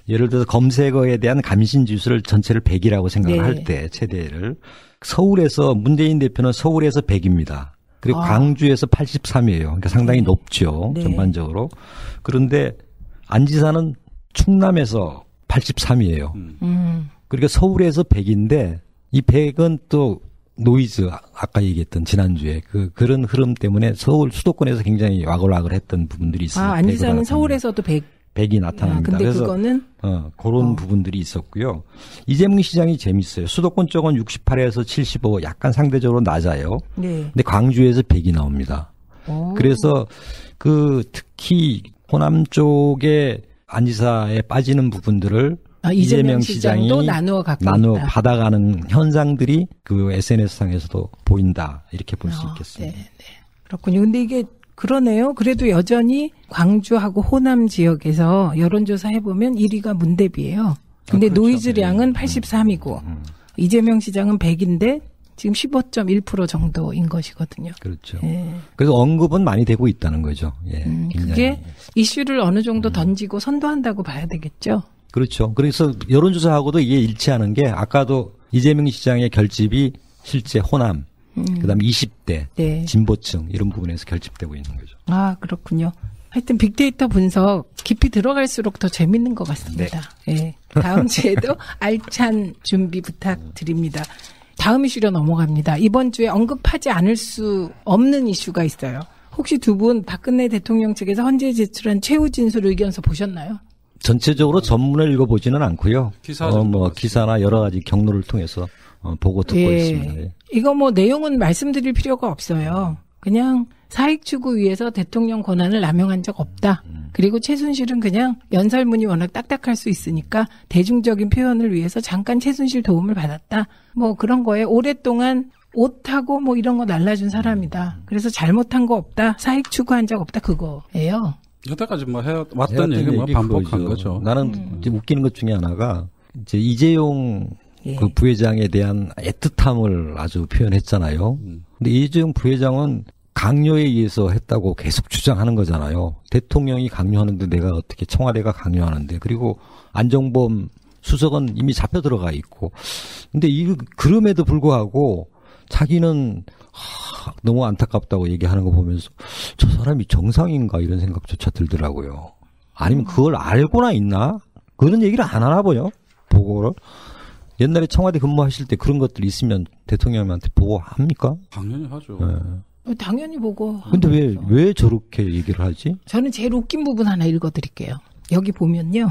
예를 들어서 검색어에 대한 감신 지수를 전체를 100이라고 생각을 네. 할때 최대를 서울에서 문재인 대표는 서울에서 100입니다. 그리고 아. 광주에서 83이에요. 그러니까 상당히 네. 높죠. 네. 전반적으로. 그런데 안 지사는 충남에서 83이에요. 음. 음. 그러니까 서울에서 100인데 이 100은 또 노이즈 아- 아까 얘기했던 지난주에 그 그런 흐름 때문에 서울 수도권에서 굉장히 와글와글했던 부분들이 있어요. 아, 안 지사는 서울에서도 100. 100이 아, 나타납니다. 근데 그래서 그거는 어, 그런 어. 부분들이 있었고요. 이재명 시장이 재밌어요. 수도권 쪽은 68에서 75 약간 상대적으로 낮아요. 네. 근데 광주에서 100이 나옵니다. 오. 그래서 그 특히 호남 쪽에 안지사에 빠지는 부분들을 아, 이재명, 이재명 시장이 나누어 나누어. 받아가는 현상들이 그 SNS상에서도 보인다. 이렇게 볼수 아, 있겠습니다. 네, 네. 그렇군요. 근데 이게 그러네요. 그래도 여전히 광주하고 호남 지역에서 여론조사 해보면 1위가 문대비예요. 근데 아, 그렇죠. 노이즈량은 네. 83이고 음. 이재명 시장은 100인데 지금 15.1% 정도인 것이거든요. 그렇죠. 예. 그래서 언급은 많이 되고 있다는 거죠. 예. 음. 그게 이슈를 어느 정도 던지고 선도한다고 봐야 되겠죠. 그렇죠. 그래서 여론조사하고도 이게 일치하는 게 아까도 이재명 시장의 결집이 실제 호남, 음. 그다음에 20대 네. 진보층 이런 부분에서 결집되고 있는 거죠. 아, 그렇군요. 하여튼 빅데이터 분석 깊이 들어갈수록 더 재밌는 것 같습니다. 예. 다음 주에도 (laughs) 알찬 준비 부탁드립니다. 다음 이슈로 넘어갑니다. 이번 주에 언급하지 않을 수 없는 이슈가 있어요. 혹시 두 분 박근혜 대통령 측에서 헌재 제출한 최후 진술 의견서 보셨나요? 전체적으로 전문을 읽어보지는 않고요. 기사 어, 뭐. 기사나 여러 가지 경로를 통해서 어, 보고 듣고 있습니다. 예. 이거 뭐 내용은 말씀드릴 필요가 없어요. 그냥 사익 추구 위해서 대통령 권한을 남용한 적 없다. 그리고 최순실은 그냥 연설문이 워낙 딱딱할 수 있으니까 대중적인 표현을 위해서 잠깐 최순실 도움을 받았다. 뭐 그런 거에 오랫동안 옷하고 뭐 이런 거 날라준 사람이다. 그래서 잘못한 거 없다. 사익 추구한 적 없다. 그거예요. 여태까지 뭐 해 왔던 해왔던 얘기 뭐 반복한. 거죠. 나는 이제 웃기는 것 중에 하나가 이제 이재용 예. 그 부회장에 대한 애틋함을 아주 표현했잖아요. 음. 근데 이재용 부회장은 강요에 의해서 했다고 계속 주장하는 거잖아요. 대통령이 강요하는데 내가 어떻게 청와대가 강요하는데 그리고 안정범 수석은 이미 잡혀 들어가 있고 근데 이 그럼에도 불구하고 자기는 하, 너무 안타깝다고 얘기하는 거 보면서 저 사람이 정상인가 이런 생각조차 들더라고요. 아니면 그걸 알고나 있나? 그런 얘기를 안 하나 보요. 보고를. 옛날에 청와대 근무하실 때 그런 것들 있으면 대통령한테 보고합니까? 당연히 하죠. 예. 어, 당연히 보고. 근데 왜, 왜 저렇게 얘기를 하지? 저는 제일 웃긴 부분 하나 읽어드릴게요. 여기 보면요.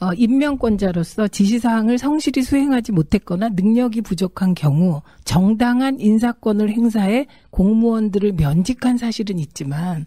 어, 임명권자로서 지시사항을 성실히 수행하지 못했거나 능력이 부족한 경우 정당한 인사권을 행사해 공무원들을 면직한 사실은 있지만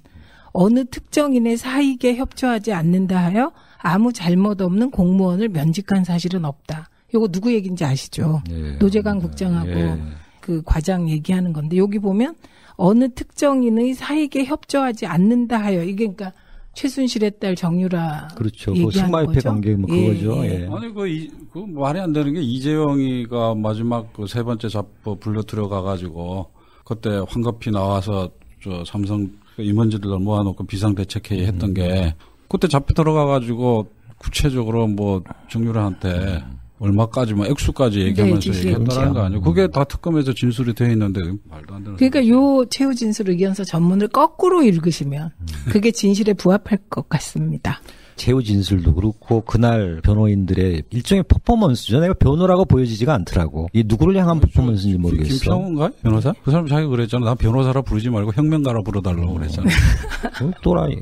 어느 특정인의 사익에 협조하지 않는다 하여 아무 잘못 없는 공무원을 면직한 사실은 없다. 요거 누구 얘기인지 아시죠? 예. 노재강 국장하고 예. 그 과장 얘기하는 건데 여기 보면 어느 특정인의 사익에 협조하지 않는다 하여 이게 그러니까 최순실의 딸 정유라 그렇죠. 그 승마협회 거죠? 관계 뭐 예, 그거죠. 예. 예. 아니 그, 이, 그 말이 안 되는 게 이재영이가 마지막 그 세 번째 잡고 불려 들어가 가지고 그때 황급히 나와서 저 삼성 그 임원진들 모아놓고 비상대책회의 했던 게 그때 잡혀 들어가 가지고 구체적으로 뭐 정유라한테 얼마까지 뭐 액수까지 얘기하면서 네. 얘기했다는 거 아니에요? 그게 다 특검에서 진술이 돼 있는데 말도 안 되는. 그러니까 요 최후 진술 의견서 전문을 거꾸로 읽으시면 그게 진실에 부합할 것 같습니다. 최후 진술도 그렇고 그날 변호인들의 일종의 퍼포먼스죠. 내가 변호라고 보여지지가 않더라고. 이 누구를 향한 퍼포먼스인지 모르겠어. 김평훈가 변호사? 그 사람 자기가 그랬잖아. 나 변호사라 부르지 말고 혁명가라 부르달라고 그랬잖아. 어, 또라이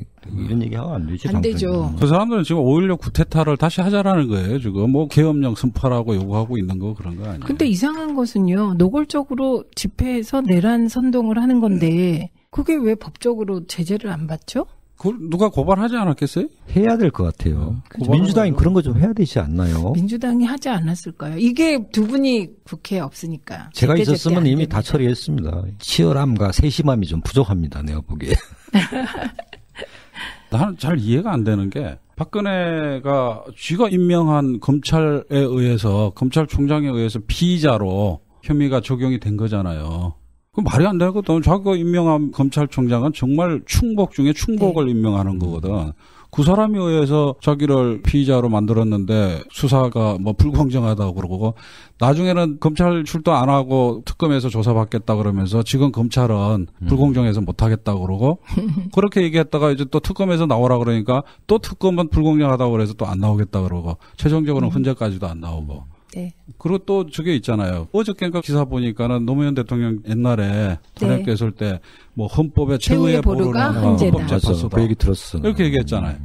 이런 얘기 하면 안 되지. 안 당연히. 되죠. 그 사람들은 지금 5.16 구테타를 다시 하자라는 거예요, 지금. 뭐, 계엄령 선포라고 요구하고 있는 거 그런 거 아니에요? 근데 이상한 것은요. 노골적으로 집회에서 내란 선동을 하는 건데 그게 왜 법적으로 제재를 안 받죠? 그걸 누가 고발하지 않았겠어요? 해야 될 것 같아요. 그죠. 민주당이 그런 거 좀 해야 되지 않나요? 민주당이 하지 않았을까요? 이게 두 분이 국회에 없으니까. 제가 제때 있었으면 안 이미 됩니다. 다 처리했습니다. 치열함과 세심함이 좀 부족합니다. 내가 보기에. (laughs) 나는 잘 이해가 안 되는 게, 박근혜가 쥐가 임명한 검찰에 의해서, 검찰총장에 의해서 피의자로 혐의가 적용이 된 거잖아요. 그 말이 안 되거든. 자기가 임명한 검찰총장은 정말 충복 중에 충복을 임명하는 거거든. 그 사람에 의해서 자기를 피의자로 만들었는데 수사가 뭐 불공정하다고 그러고 나중에는 검찰 출동 안 하고 특검에서 조사받겠다 그러면서 지금 검찰은 불공정해서 못 하겠다 그러고 (laughs) 그렇게 얘기했다가 이제 또 특검에서 나오라 그러니까 또 특검은 불공정하다고 그래서 또 안 나오겠다 그러고 최종적으로는 훈제까지도 안 나오고 네. 그리고 또 저게 있잖아요. 어저께인가 기사 보니까는 노무현 대통령 옛날에 탄핵 했을 때 뭐 헌법의 최후의 보루가 헌재다. 헌법재판소다. 그 얘기 들었어. 이렇게 얘기했잖아요.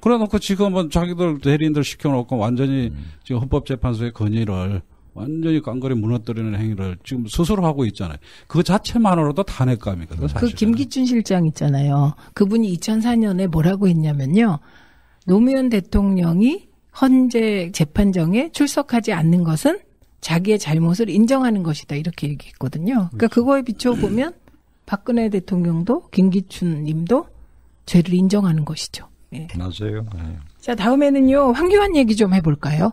그래놓고 지금은 자기들 대리인들 시켜놓고 완전히 지금 헌법재판소의 건의를 완전히 깡그리 무너뜨리는 행위를 지금 스스로 하고 있잖아요. 그 자체만으로도 탄핵감이거든요. 그 사실은. 김기춘 실장 있잖아요. 그분이 2004년에 뭐라고 했냐면요. 노무현 대통령이 헌재 재판정에 출석하지 않는 것은 자기의 잘못을 인정하는 것이다. 이렇게 얘기했거든요. 그러니까 그거에 비춰보면 (clears throat) 박근혜 대통령도 김기춘 님도 죄를 인정하는 것이죠. 예. 맞아요. 네. 자, 다음에는요. 황교안 얘기 좀 해볼까요?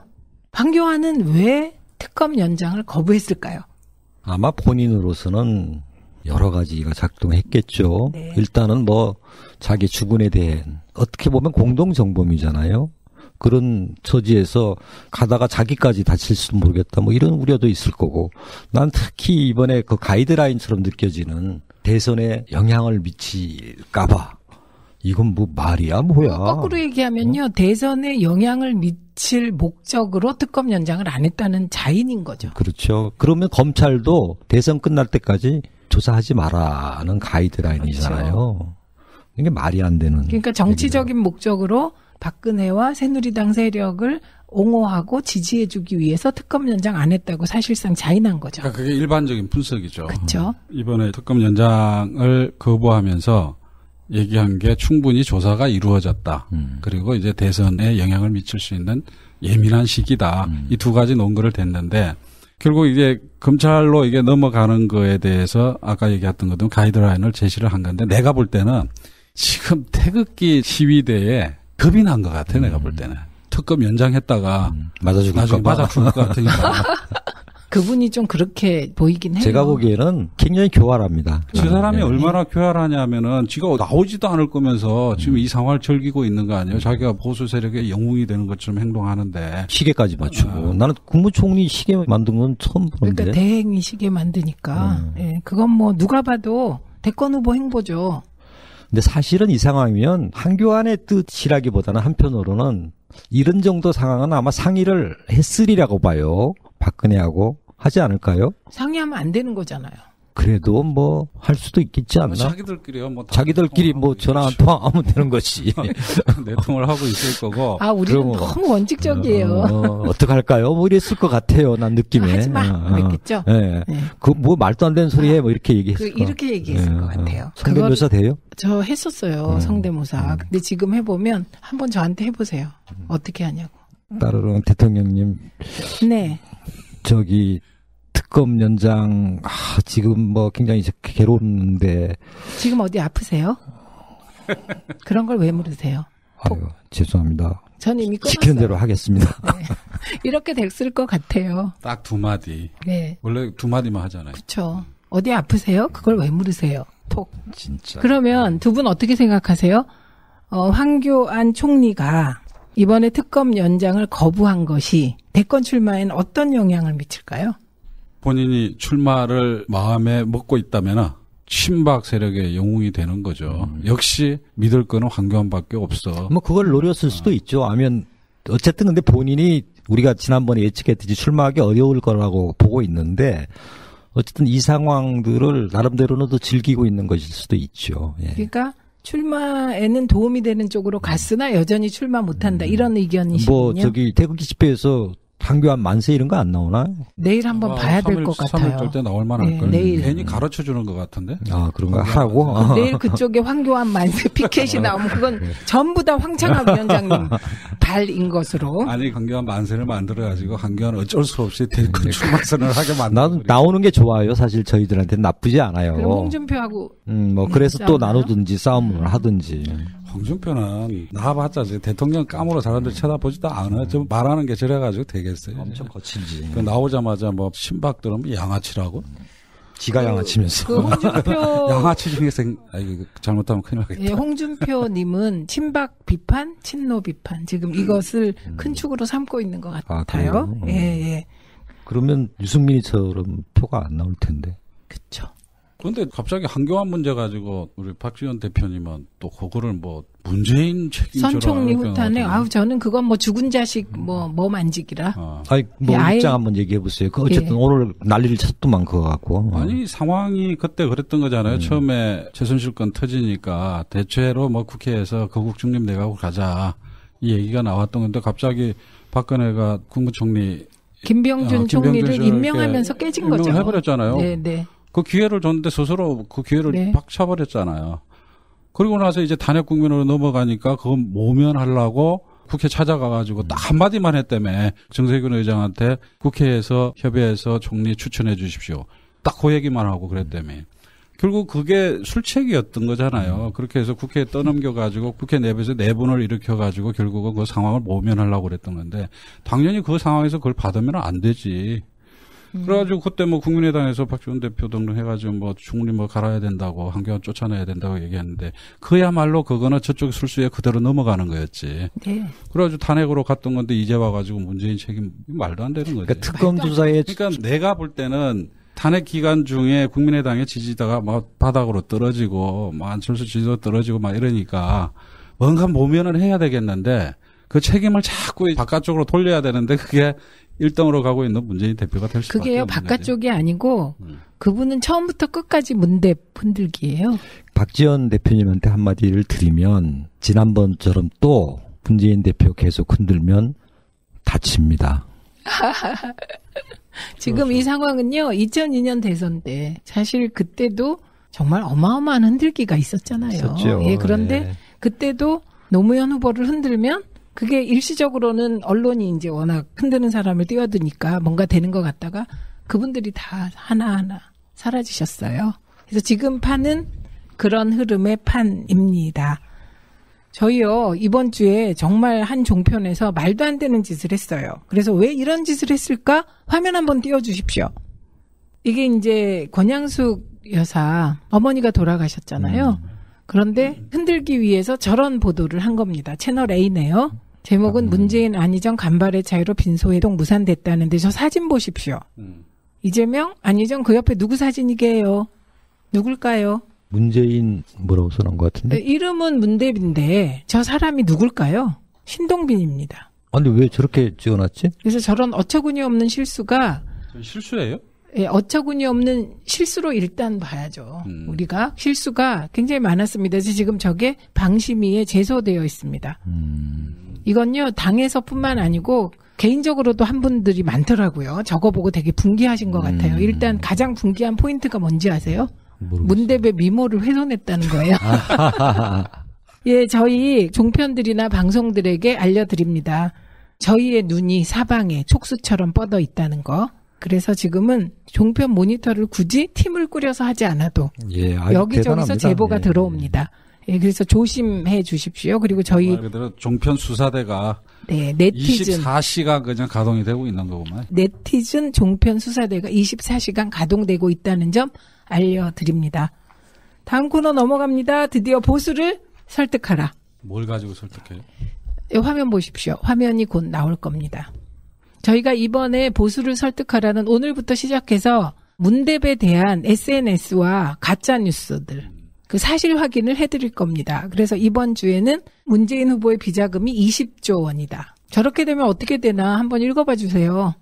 황교안은 왜 특검 연장을 거부했을까요? 아마 본인으로서는 여러 가지가 작동했겠죠. 네. 일단은 뭐 자기 주군에 대한 어떻게 보면 공동 정범이잖아요. 그런 처지에서 가다가 자기까지 다칠 수도 모르겠다. 뭐 이런 우려도 있을 거고. 난 특히 이번에 그 가이드라인처럼 느껴지는 대선에 영향을 미칠까봐. 이건 뭐 말이야 뭐야. 거꾸로 얘기하면요. 대선에 영향을 미칠 목적으로 특검 연장을 안 했다는 자인인 거죠. 그렇죠. 그러면 검찰도 대선 끝날 때까지 조사하지 마라는 가이드라인이잖아요. 이게 말이 안 되는. 그러니까 정치적인 목적으로 박근혜와 새누리당 세력을 옹호하고 지지해주기 위해서 특검 연장 안 했다고 사실상 자인한 거죠. 그러니까 그게 일반적인 분석이죠. 그렇죠. 이번에 특검 연장을 거부하면서 얘기한 게 충분히 조사가 이루어졌다. 음. 그리고 이제 대선에 영향을 미칠 수 있는 예민한 시기다. 음. 이두 가지 논거를 댔는데 결국 이게 검찰로 이게 넘어가는 거에 대해서 아까 얘기했던 것도 가이드라인을 제시를 한 건데 내가 볼 때는 지금 태극기 시위대에 겁이 난 것 같아 내가 볼 때는 특검 연장했다가 음, 맞아 죽을까 나중에 봐. 맞아 죽을 것 같으니까 (laughs) 그분이 좀 그렇게 보이긴 해요. 제가 보기에는 굉장히 교활합니다. 저 사람이 네. 얼마나 교활하냐면은 지가 나오지도 않을 거면서 지금 이 상황을 즐기고 있는 거 아니에요? 자기가 보수 세력의 영웅이 되는 것처럼 행동하는데 시계까지 맞추고 아. 나는 국무총리 시계 만든 건 처음 보는데 그러니까 대행이 시계 만드니까 음. 예, 그건 뭐 누가 봐도 대권 후보 행보죠. 근데 사실은 이 상황이면 한교안의 뜻이라기보다는 한편으로는 이런 정도 상황은 아마 상의를 했으리라고 봐요. 박근혜하고 하지 않을까요? 상의하면 안 되는 거잖아요. 그래도 뭐 할 수도 있겠지 않나? 뭐 자기들끼리요. 뭐다 자기들끼리 뭐 전화 한 통 하면 되는 거지. (laughs) 내통을 하고 있을 거고. 아, 우리는 그러면- 너무 원칙적이에요. 어, 어떡할까요? 뭐 이랬을 것 같아요. 난 느낌에. 하지 마. 어, 어. 그랬겠죠? 예. 네. 그뭐 말도 안 되는 소리 해. 뭐 이렇게 그 얘기했을 거. 이렇게 얘기했을 예, 것 어. 같아요. 성대묘사 돼요? 저 했었어요. 음. 성대모사. 음. 근데 지금 해보면 한번 저한테 해보세요. 어떻게 하냐고. 따르릉 대통령님 네. 저기 특검 연장 아, 지금 뭐 굉장히 괴로운데 지금 어디 아프세요? 그런 걸 왜 물으세요? 아유 죄송합니다. 전 이미 시키는 대로 끊었어요. 하겠습니다. (laughs) 이렇게 됐을 것 같아요. 딱 두 마디. 네. 원래 두 마디만 하잖아요. 그쵸. 어디 아프세요? 그걸 왜 물으세요? 톡. 진짜. 그러면 두 분 어떻게 생각하세요? 어, 황교안 총리가 이번에 특검 연장을 거부한 것이 대권 출마에는 어떤 영향을 미칠까요? 본인이 출마를 마음에 먹고 있다면 친박 세력의 영웅이 되는 거죠. 음. 역시 믿을 거는 황교안밖에 없어. 뭐 그걸 노렸을 수도 있죠. 아니면 어쨌든 근데 본인이 우리가 지난번에 예측했듯이 출마하기 어려울 거라고 보고 있는데 어쨌든 이 상황들을 나름대로는 또 즐기고 있는 것일 수도 있죠. 예. 그러니까 출마에는 도움이 되는 쪽으로 갔으나 여전히 출마 못한다 이런 의견이시군요. 뭐 저기 태극기 집회에서 황교안 만세 이런 거 안 나오나? 내일 한번 봐야 될 것 같아요. 3일 때 나올 만할 네, 걸. 내일. 괜히 가르쳐 주는 것 같은데. 아 그런가 하라고? 내일 그쪽에 황교안 만세 (laughs) 피켓이 나오면 그건 전부 다 황창학 위원장님 (laughs) 발인 것으로. 아니 황교안 만세를 만들어 가지고 황교안 어쩔 수 없이 대권 출마선을 하게 만든. 나는 나오는 게 좋아요. 사실 저희들한테 나쁘지 않아요. 그럼 홍준표하고 음, 뭐 그래서 또 싸우나요? 나누든지 싸움을 하든지. 홍준표는 나와봤자 이제 대통령 까무로 사람들 쳐다보지도 않아. 좀 말하는 게 저래가지고 되겠어요. 엄청 거칠지. 그 나오자마자 뭐 신박들은 뭐 양아치라고? 지가 양아치면서. 그 홍준표 (laughs) 양아치 중에서 아 이거 잘못하면 큰일 나겠다. 예, 홍준표님은 친박 비판, 친노 비판 지금 이것을 큰 축으로 삼고 있는 것 음. 아, 같아요. 그래요? 예, 예, 그러면 유승민이처럼 표가 안 나올 텐데. 그렇 죠. 그런데 갑자기 한교안 문제 가지고 우리 박지원 대표님은 또 그거를 뭐 문재인. 선 총리 이렇게 후탄에. 아우 저는 그건 뭐 죽은 자식 뭐뭐 만지기라. 어. 아이, 뭐, 예, 아예- 입장 한번 얘기해 보세요. 그 어쨌든 예. 오늘 난리를 쳤더만 그거 갖고. 어. 아니 상황이 그때 그랬던 거잖아요. 처음에 최순실 건 터지니까 대체로 뭐 국회에서 거국 중립 내각으로 가자 이 얘기가 나왔던 건데 갑자기 박근혜가 국무총리 김병준 어, 총리를 김병준 씨를 임명하면서 깨진 임명을 거죠. 해버렸잖아요. 네, 네. 그 기회를 줬는데 스스로 그 기회를 네. 팍 차버렸잖아요. 그리고 나서 이제 단핵 국민으로 넘어가니까 그건 모면하려고 국회 찾아가가지고 딱 한마디만 했다며 정세균 의장한테 국회에서 협의해서 총리 추천해 주십시오. 딱 그 얘기만 하고 그랬다며. 결국 그게 술책이었던 거잖아요. 그렇게 해서 국회에 떠넘겨가지고 국회 내부에서 내분을 일으켜가지고 결국은 그 상황을 모면하려고 그랬던 건데 당연히 그 상황에서 그걸 받으면 안 되지. 음. 그래가지고 그때 뭐 국민의당에서 박지원 대표 등등 해가지고 뭐 충분히 뭐 갈아야 된다고 한경원 쫓아내야 된다고 얘기했는데 그야말로 그거는 저쪽 술수에 그대로 넘어가는 거였지. 네. 그래가지고 탄핵으로 갔던 건데 이제 와가지고 문재인 책임 말도 안 되는 거지. 그러니까 특검 조사에 그러니까 내가 볼 때는 탄핵 기간 중에 국민의당의 지지자가 막 바닥으로 떨어지고 막 안철수 지지도 떨어지고 막 이러니까 뭔가 모면을 해야 되겠는데 그 책임을 자꾸 바깥쪽으로 돌려야 되는데 그게 1등으로 가고 있는 문재인 대표가 될 수밖에 그게요. 바깥쪽이 아니고 음. 그분은 처음부터 끝까지 문대 흔들기예요. 박지원 대표님한테 한마디를 드리면 지난번처럼 또 문재인 대표 계속 흔들면 다칩니다. (laughs) 지금 이 상황은요 2002년 대선 때 사실 그때도 정말 어마어마한 흔들기가 있었잖아요. 있었죠. 예, 그런데 예. 그때도 노무현 후보를 흔들면 그게 일시적으로는 언론이 이제 워낙 흔드는 사람을 띄워드니까 뭔가 되는 것 같다가 그분들이 다 하나하나 사라지셨어요. 그래서 지금 판은 그런 흐름의 판입니다. 저희요, 이번 주에 정말 한 종편에서 말도 안 되는 짓을 했어요. 그래서 왜 이런 짓을 했을까? 화면 한번 띄워주십시오. 이게 이제 권양숙 여사 어머니가 돌아가셨잖아요. 그런데 흔들기 위해서 저런 보도를 한 겁니다. 채널 A네요. 제목은 문재인 안희정 간발의 차이로 빈소회동 무산됐다는데 저 사진 보십시오. 음. 이재명 안희정 그 옆에 누구 사진이게요? 누굴까요? 문재인 뭐라고 써놓은 것 같은데? 네, 이름은 문대빈데 저 사람이 누굴까요? 신동빈입니다. 아니 왜 저렇게 찍어놨지? 그래서 저런 어처구니 없는 실수가 저 실수예요? 예, 어처구니 없는 실수로 일단 봐야죠. 음. 우리가 실수가 굉장히 많았습니다. 그래서 지금 저게 방심위에 제소되어 있습니다. 음, 이건요 당에서뿐만 아니고 개인적으로도 한 분들이 많더라고요. 저거 보고 되게 분개하신 것 같아요. 음. 일단 가장 분개한 포인트가 뭔지 아세요? 모르겠어요. 문대배 미모를 훼손했다는 거예요. (laughs) 예, 저희 종편들이나 방송들에게 알려드립니다. 저희의 눈이 사방에 촉수처럼 뻗어 있다는 거. 그래서 지금은 종편 모니터를 굳이 팀을 꾸려서 하지 않아도 예, 여기저기서 대단합니다. 제보가 예. 들어옵니다. 예, 그래서 조심해 주십시오. 그리고 저희 말 그대로 종편 수사대가 네, 네티즌 24시간 그냥 가동이 되고 있는 거구만. 네티즌 종편 수사대가 24시간 가동되고 있다는 점 알려드립니다. 다음 코너 넘어갑니다. 드디어 보수를 설득하라. 뭘 가지고 설득해요? 이 화면 보십시오. 화면이 곧 나올 겁니다. 저희가 이번에 보수를 설득하라는 오늘부터 시작해서 문대배에 대한 SNS와 가짜 뉴스들 그 사실 확인을 해드릴 겁니다. 그래서 이번 주에는 문재인 후보의 비자금이 20조 원이다. 저렇게 되면 어떻게 되나 한번 읽어봐 주세요.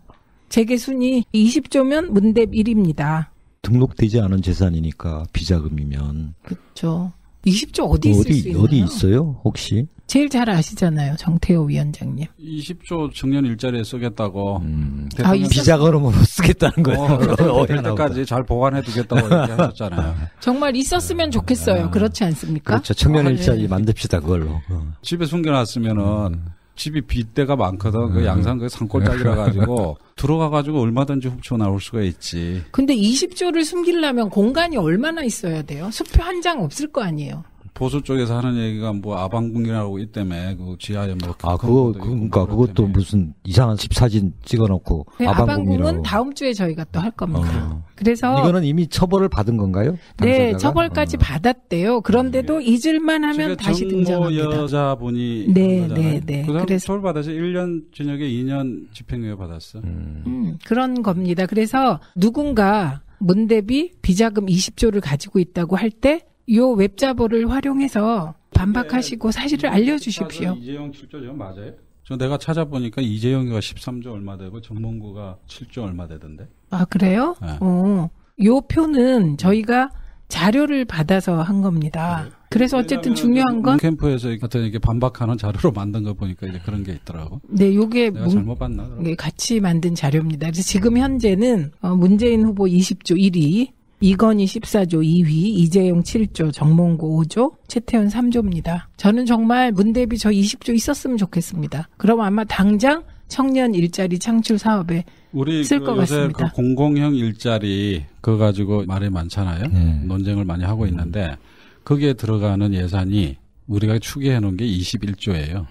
재계 순위 20조면 문대 1입니다. 등록되지 않은 재산이니까 비자금이면 그렇죠. 20조 어디 있을 수 어디 있나요? 어디 있어요 혹시? 제일 잘 아시잖아요. 정태호 위원장님. 20조 청년 일자리에 쓰겠다고. 음, 아, 비자금으로 (laughs) 쓰겠다는 거예요. 어, 될 때까지 잘 보관해 두겠다고 얘기하셨잖아요. (laughs) 정말 있었으면 좋겠어요. 그렇지 않습니까? 그렇죠. 청년 아, 일자리 네. 만듭시다 그걸로. 어. 집에 숨겨놨으면은 집이 빗대가 많거든. 그 음. 양산 그 산골짜기라 가지고 (laughs) 들어가 가지고 얼마든지 훔쳐 나올 수가 있지. 근데 20조를 숨기려면 공간이 얼마나 있어야 돼요? 수표 한 장 없을 거 아니에요. 보수 쪽에서 하는 얘기가 뭐 아방궁이라고 있다며 그 지하에 뭐아큰 그거 그러니까 뭐 그것도. 무슨 이상한 집 사진 찍어놓고 네, 아방궁은. 다음 주에 저희가 또 할 겁니다. 어. 그래서 이거는 이미 처벌을 받은 건가요? 네 당사자가? 처벌까지 어. 받았대요. 그런데도 잊을만 하면 다시 등장합니다. 여자분이 네. 네, 네. 그 그래서- 처벌 받아서 1년 징역에 2년 집행유예 받았어. 음. 음, 그런 겁니다. 그래서 누군가 문대비 비자금 20조를 가지고 있다고 할 때 요 웹자보를 활용해서 반박하시고 사실을 알려주십시오. 이재용 7조죠, 맞아요? 저 내가 찾아보니까 이재용이가 13조 얼마 되고 정몽구가 7조 얼마 되던데. 아, 그래요? 네. 어. 요 표는 저희가 자료를 받아서 한 겁니다. 그래서 어쨌든 중요한 건, 캠프에서 어떤 이렇게 반박하는 자료로 만든 거 보니까 이제 그런 게 있더라고. 네, 요게 내가 문, 잘못 봤나? 그럼? 예, 같이 만든 자료입니다. 그래서 지금 현재는 어, 문재인 후보 20조 1위, 이건희 14조 2위, 이재용 7조, 정몽구 5조, 최태원 3조입니다. 저는 정말 문 대비 저 20조 있었으면 좋겠습니다. 그럼 아마 당장 청년 일자리 창출 사업에 우리 쓸그것 같습니다. 그 공공형 일자리 그거 가지고 말이 많잖아요. 네. 논쟁을 많이 하고 있는데 거기에 들어가는 예산이 우리가 추계해 놓은 게 21조예요.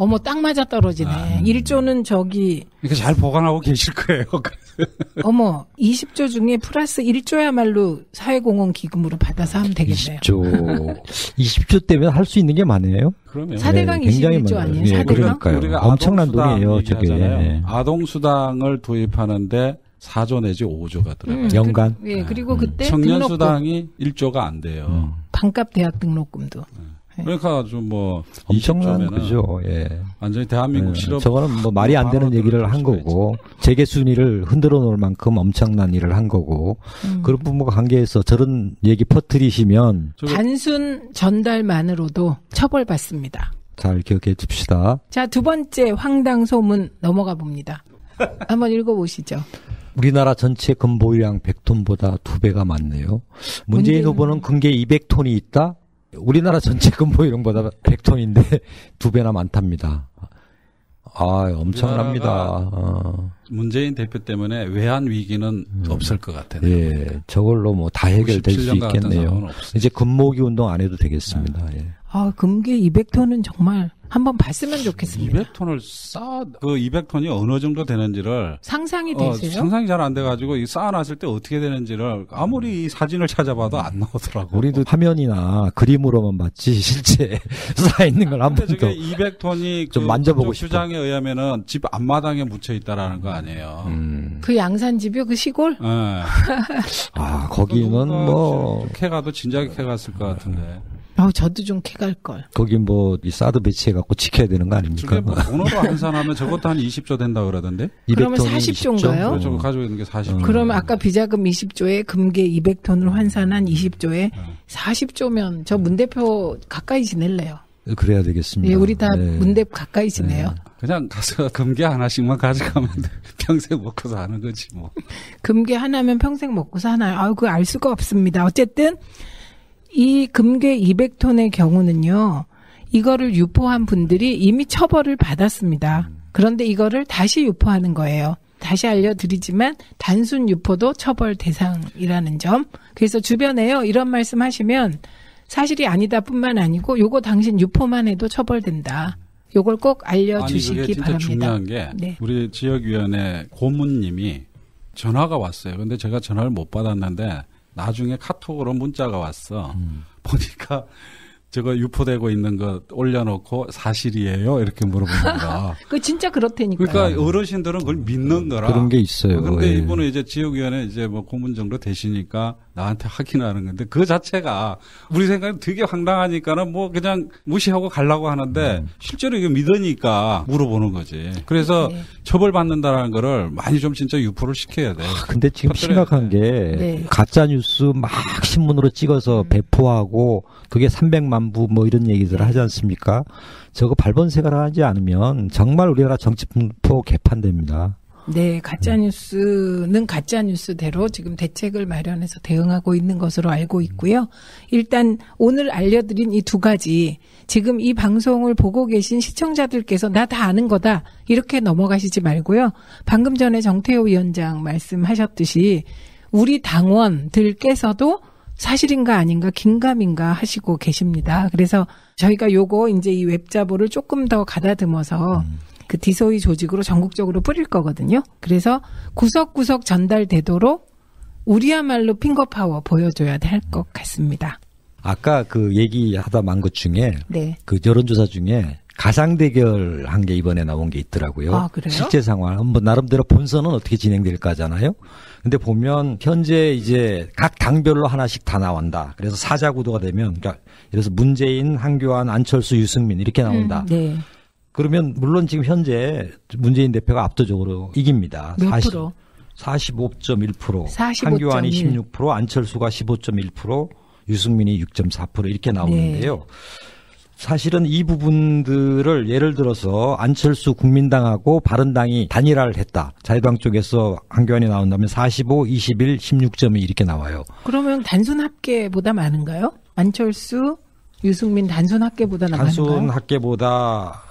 어머 딱 맞아 떨어지네. 아. 1조는 저기 이렇게 잘 보관하고 계실 거예요. (laughs) 어머 20조 중에 플러스 1조야말로 사회공헌 기금으로 받아서 하면 되겠네요. 20조 20조 때문에 할수 있는 게 많네요. 그러면 사대강 21조 많아요. 아니에요? 예, 사대강? 그러니까요. 우리가 엄청난 아동수당 돈이에요, 저게. 예. 아동 수당을 도입하는데 4조 내지 5조가 들어가요. 음, 연간? 그, 예, 그리고 그때 등록금, 청년수당이 1조가 안 돼요. 음. 반값 대학 등록금도. 그러니까 좀 뭐 엄청난 20조면은 거죠. 예. 완전히 대한민국 예, 실업 저거는 뭐 말이 안 되는 얘기를 한 거고 재계 순위를 흔들어 놓을 만큼 엄청난 일을 한 거고 음. 그런 부분과 관계해서 저런 얘기 퍼뜨리시면 단순 전달만으로도 처벌받습니다. 잘 기억해 둡시다. 자, 두 번째 황당 소문 넘어가 봅니다. (laughs) 한번 읽어 보시죠. 우리나라 전체 금보유량 100톤보다 두 배가 많네요. 문재인 문재인- 후보는 금계 200톤이 있다? 우리나라 전체 금보유량보다 100톤인데 (laughs) 두 배나 많답니다. 아, 엄청납니다. 어, 문재인 대표 때문에 외환 위기는 없을 것 같아요. 예, 저걸로 뭐 다 해결될 수 97년과 같은 있겠네요. 이제 금모기 운동 안 해도 되겠습니다. 네. 예. 아, 금괴 200톤은 정말 한번 봤으면 좋겠습니다. 200톤을 쌓, 그 200톤이 어느 정도 되는지를 상상이 어, 되세요? 상상이 잘 안 돼가지고 이 쌓아놨을 때 어떻게 되는지를 아무리 이 사진을 찾아봐도 안 나오더라고. 우리도 화면이나 그림으로만 봤지 실제 (laughs) 쌓여 있는 걸 한 번도 저게 200톤이 좀 만져보고 싶어. 주장에 의하면은 집 앞마당에 묻혀 있다라는 거 아니에요. 음. 그 양산집이요? 그 시골? 예. 아 거기는 뭐 캐가도 진작에 캐갔을 것 같은데. 어, 저도 좀 캐갈 걸. 거기 뭐 이 사드 배치해갖고 지켜야 되는 거 아닙니까? 뭐 (laughs) 돈으로 환산하면 저것도 한 20조 된다 그러던데. 그러면 200톤이 40조 인가요? 음. 저거 가지고 있는 게 40조. 음. 그러면 아까 비자금 20조에 금괴 200톤을 환산한 20조에 40조면 저 문 대표 가까이 지낼래요. 그래야 되겠습니다. 예, 우리 다 네. 문 대표 가까이 지내요. 그냥 가서 금괴 하나씩만 가져가면 돼. (laughs) 평생 먹고 사는 거지 뭐. 금괴 하나면 평생 먹고 사나요? 아유, 그거 알 수가 없습니다. 어쨌든 이 금괴 200톤의 경우는요. 이거를 유포한 분들이 이미 처벌을 받았습니다. 그런데 이거를 다시 유포하는 거예요. 다시 알려드리지만 단순 유포도 처벌 대상이라는 점. 그래서 주변에요 이런 말씀 하시면 사실이 아니다 뿐만 아니고 요거 당신 유포만 해도 처벌된다. 요걸 꼭 아니 알려주시기 그게 진짜 바랍니다. 중요한 게 네. 우리 지역위원회 고문님이 전화가 왔어요. 근데 제가 전화를 못 받았는데 나중에 카톡으로 문자가 왔어. 음. 보니까 저거 유포되고 있는 거 올려놓고 사실이에요 이렇게 물어보는 거. (laughs) 그 진짜 그렇다니까요. 그러니까 어르신들은 그걸 믿는 거라. 그런 게 있어요. 근데 예. 이분은 이제 지역위원회 이제 뭐 고문 정도 되시니까 나한테 확인하는 건데 그 자체가 우리 생각에 되게 황당하니까는 뭐 그냥 무시하고 가려고 하는데 음. 실제로 이거 믿으니까 물어보는 거지. 그래서 네. 처벌받는다라는 거를 많이 좀 진짜 유포를 시켜야 돼. 근데 지금 심각한 게 네. 가짜 뉴스 막 신문으로 찍어서 배포하고 그게 300만 부 뭐 이런 얘기들 하지 않습니까? 저거 발본색을 하지 않으면 정말 우리나라 정치 분포 개판됩니다. 네, 가짜 뉴스는 가짜 뉴스대로 지금 대책을 마련해서 대응하고 있는 것으로 알고 있고요. 일단 오늘 알려드린 이 두 가지 지금 이 방송을 보고 계신 시청자들께서 나 다 아는 거다 이렇게 넘어가시지 말고요. 방금 전에 정태호 위원장 말씀하셨듯이 우리 당원들께서도 사실인가 아닌가 긴가민가 하시고 계십니다. 그래서 저희가 요거 이제 이 웹자보를 조금 더 가다듬어서 그 디소이 조직으로 전국적으로 뿌릴 거거든요. 그래서 구석구석 전달되도록 우리야말로 finger power 보여줘야 될것 같습니다. 아까 그 얘기하다 만 것 중에 네. 그 여론조사 중에 가상 대결 한 게 이번에 나온 게 있더라고요. 아, 그래요? 실제 상황. 뭐 나름대로 본선은 어떻게 진행될까잖아요. 근데 보면 현재 이제 각 당별로 하나씩 다 나온다. 그래서 사자 구도가 되면 그러니까 그래서 문재인, 한교안, 안철수, 유승민 이렇게 나온다. 음, 네. 그러면 물론 지금 현재 문재인 대표가 압도적으로 이깁니다. 몇 40 프로? 45.1%, 45.1. 한교안이 16%, 안철수가 15.1%, 유승민이 6.4% 이렇게 나오는데요. 네. 사실은 이 부분들을 예를 들어서 안철수 국민당하고 바른당이 단일화를 했다. 자유당 쪽에서 한교안이 나온다면 45, 21, 16.2 이렇게 나와요. 그러면 단순 합계보다 많은가요? 안철수, 유승민 단순 합계보다 많은가요? 단순 합계보다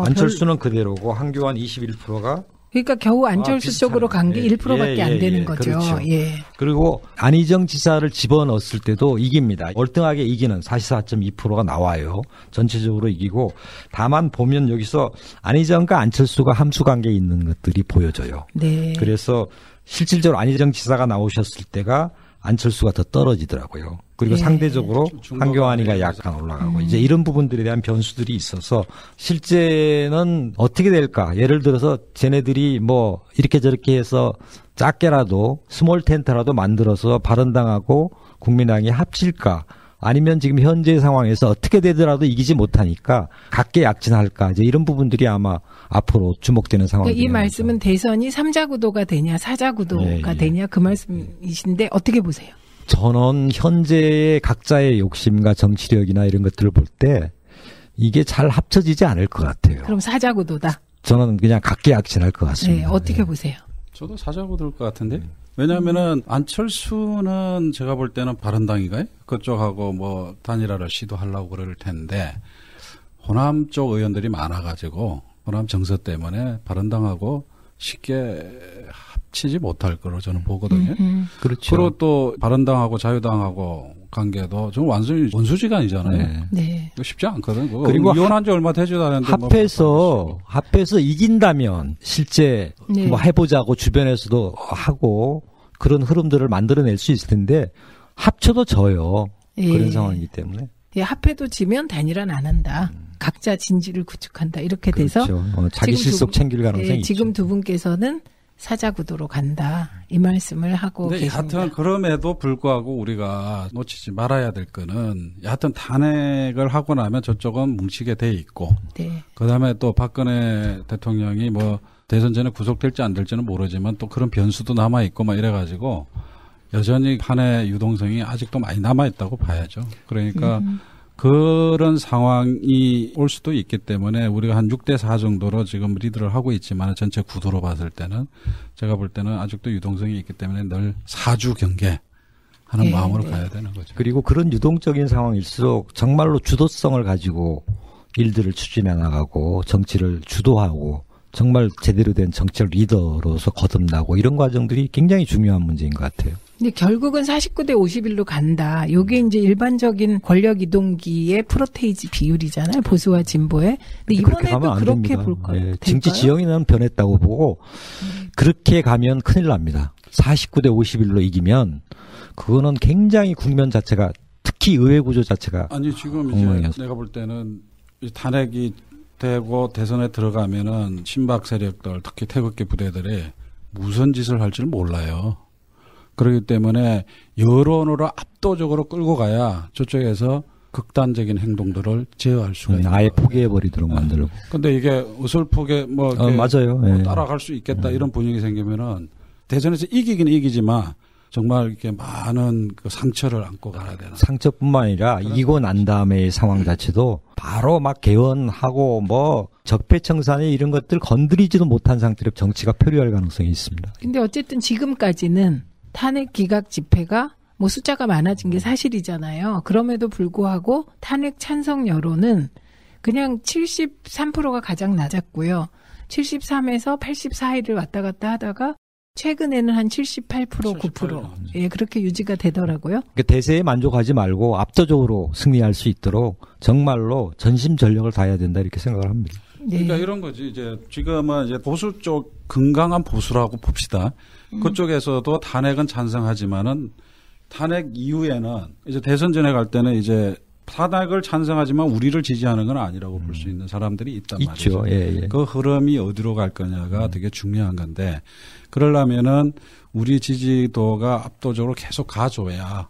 어, 안철수는 그대로고 한교안 21%가 그러니까 겨우 안철수 비슷하네. 쪽으로 간게 예, 1%밖에 예, 안 예, 되는 예, 거죠. 그렇죠. 예. 그리고 안희정 지사를 집어넣었을 때도 이깁니다. 월등하게 이기는 44.2%가 나와요. 전체적으로 이기고 다만 보면 여기서 안희정과 안철수가 함수 관계에 있는 것들이 보여져요. 네. 그래서 실질적으로 안희정 지사가 나오셨을 때가 안철수가 더 떨어지더라고요. 그리고 예. 상대적으로 황교안이가 되죠. 약간 올라가고 음. 이제 이런 부분들에 대한 변수들이 있어서 실제는 어떻게 될까? 예를 들어서 쟤네들이 뭐 이렇게 저렇게 해서 작게라도 small tent라도 만들어서 바른당하고 국민당이 합칠까? 아니면 지금 현재 상황에서 어떻게 되더라도 이기지 못하니까 각개 약진할까? 이제 이런 부분들이 아마 앞으로 주목되는 상황이 그러니까 이 말씀은 대선이 삼자 구도가 되냐 사자 구도가 예, 예. 되냐 그 말씀이신데 어떻게 보세요? 저는 현재의 각자의 욕심과 정치력이나 이런 것들을 볼 때 이게 잘 합쳐지지 않을 것 같아요. 그럼 사자 구도다. 저는 그냥 각계약진할 것 네, 같습니다. 어떻게 보세요? 저도 사자고 들것 같은데. 왜냐하면은 안철수는 제가 볼 때는 바른당인가요? 그쪽하고 뭐 단일화를 시도하려고 그럴 텐데 호남 쪽 의원들이 많아가지고 호남 정서 때문에 바른당하고 쉽게 합 치지 못할 거로 저는 보거든요. 음, 그렇죠. 그리고 또 바른당하고 자유당하고 관계도 좀 완전히 원수지간이잖아요. 네. 네. 쉽지 않거든. 그거 그리고 이혼한 지 얼마 되지도 않았는데 뭐 합해서 합해서 이긴다면 실제 네. 뭐 해보자고 주변에서도 하고 그런 흐름들을 만들어낼 수 있을 텐데 합쳐도 져요. 예. 그런 상황이기 때문에. 예, 합해도 지면 단일화는 안 한다. 각자 진지를 구축한다. 이렇게 돼서 그렇죠. 어, 자기 실속 두 분- 챙길 가능성이 예, 있죠. 지금 두 분께서는 사자 구도로 간다. 이 말씀을 하고 계십니다. 여하튼 그럼에도 불구하고 우리가 놓치지 말아야 될 거는 여하튼 탄핵을 하고 나면 저쪽은 뭉치게 돼 있고 네. 그다음에 또 박근혜 대통령이 뭐 대선 전에 구속될지 안 될지는 모르지만 또 그런 변수도 남아 있고 막 이래 가지고 여전히 판의 유동성이 아직도 많이 남아 있다고 봐야죠. 그러니까 음. 그런 상황이 올 수도 있기 때문에 우리가 한 6대 4 정도로 지금 리드를 하고 있지만 전체 구도로 봤을 때는 제가 볼 때는 아직도 유동성이 있기 때문에 늘 사주 경계 하는 네, 마음으로 네. 가야 되는 거죠. 그리고 그런 유동적인 상황일수록 정말로 주도성을 가지고 일들을 추진해 나가고 정치를 주도하고 정말 제대로 된 정치적 리더로서 거듭나고 이런 과정들이 굉장히 중요한 문제인 것 같아요. 근데 결국은 49대 51로 간다. 요게 이제 일반적인 권력 이동기의 프로테이지 비율이잖아요. 보수와 진보의. 근데 그렇게 이번에도 가면 안 그렇게 됩니다. 볼까요? 예, 될까요? 정치 지형이는 변했다고 보고 그렇게 가면 큰일 납니다. 49대 51로 이기면 그거는 굉장히 국면 자체가 특히 의회 구조 자체가 아니 지금 이제. 내가 볼 때는 이 탄핵이 되고 대선에 들어가면은 신박 세력들 특히 태극기 부대들이 무슨 짓을 할지를 몰라요. 그렇기 때문에 여론으로 압도적으로 끌고 가야 저쪽에서 극단적인 행동들을 제어할 수가 있는 음, 아예 거예요. 포기해 버리도록 만들고. 근데 이게 어설프게 뭐 어, 맞아요. 뭐 예. 따라갈 수 있겠다 이런 분위기 생기면은 대선에서 이기긴 이기지만 정말 이렇게 많은 그 상처를 안고 가야 되는. 상처뿐만 아니라 이기고 난 다음의 상황 자체도 바로 막 개헌하고 뭐 적폐청산에 이런 것들 건드리지도 못한 상태로 정치가 표류할 가능성이 있습니다. 근데 어쨌든 지금까지는 탄핵 기각 집회가 뭐 숫자가 많아진 게 사실이잖아요. 그럼에도 불구하고 탄핵 찬성 여론은 그냥 73%가 가장 낮았고요. 73에서 84일을 왔다 갔다 하다가 최근에는 한 78%, 9%. 78%. 예, 그렇게 유지가 되더라고요. 그러니까 대세에 만족하지 말고 압도적으로 승리할 수 있도록 정말로 전심 전력을 다해야 된다 이렇게 생각을 합니다. 예. 그러니까 이런 거지. 이제 지금은 이제 보수 쪽 건강한 보수라고 봅시다. 음. 그쪽에서도 탄핵은 찬성하지만은 탄핵 이후에는 이제 대선 전에 갈 때는 이제 탄핵을 찬성하지만 우리를 지지하는 건 아니라고 볼수 있는 사람들이 있단 말이죠. 있죠. 예, 예. 그 흐름이 어디로 갈 거냐가 되게 중요한 건데 그러려면은 우리 지지도가 압도적으로 계속 가져야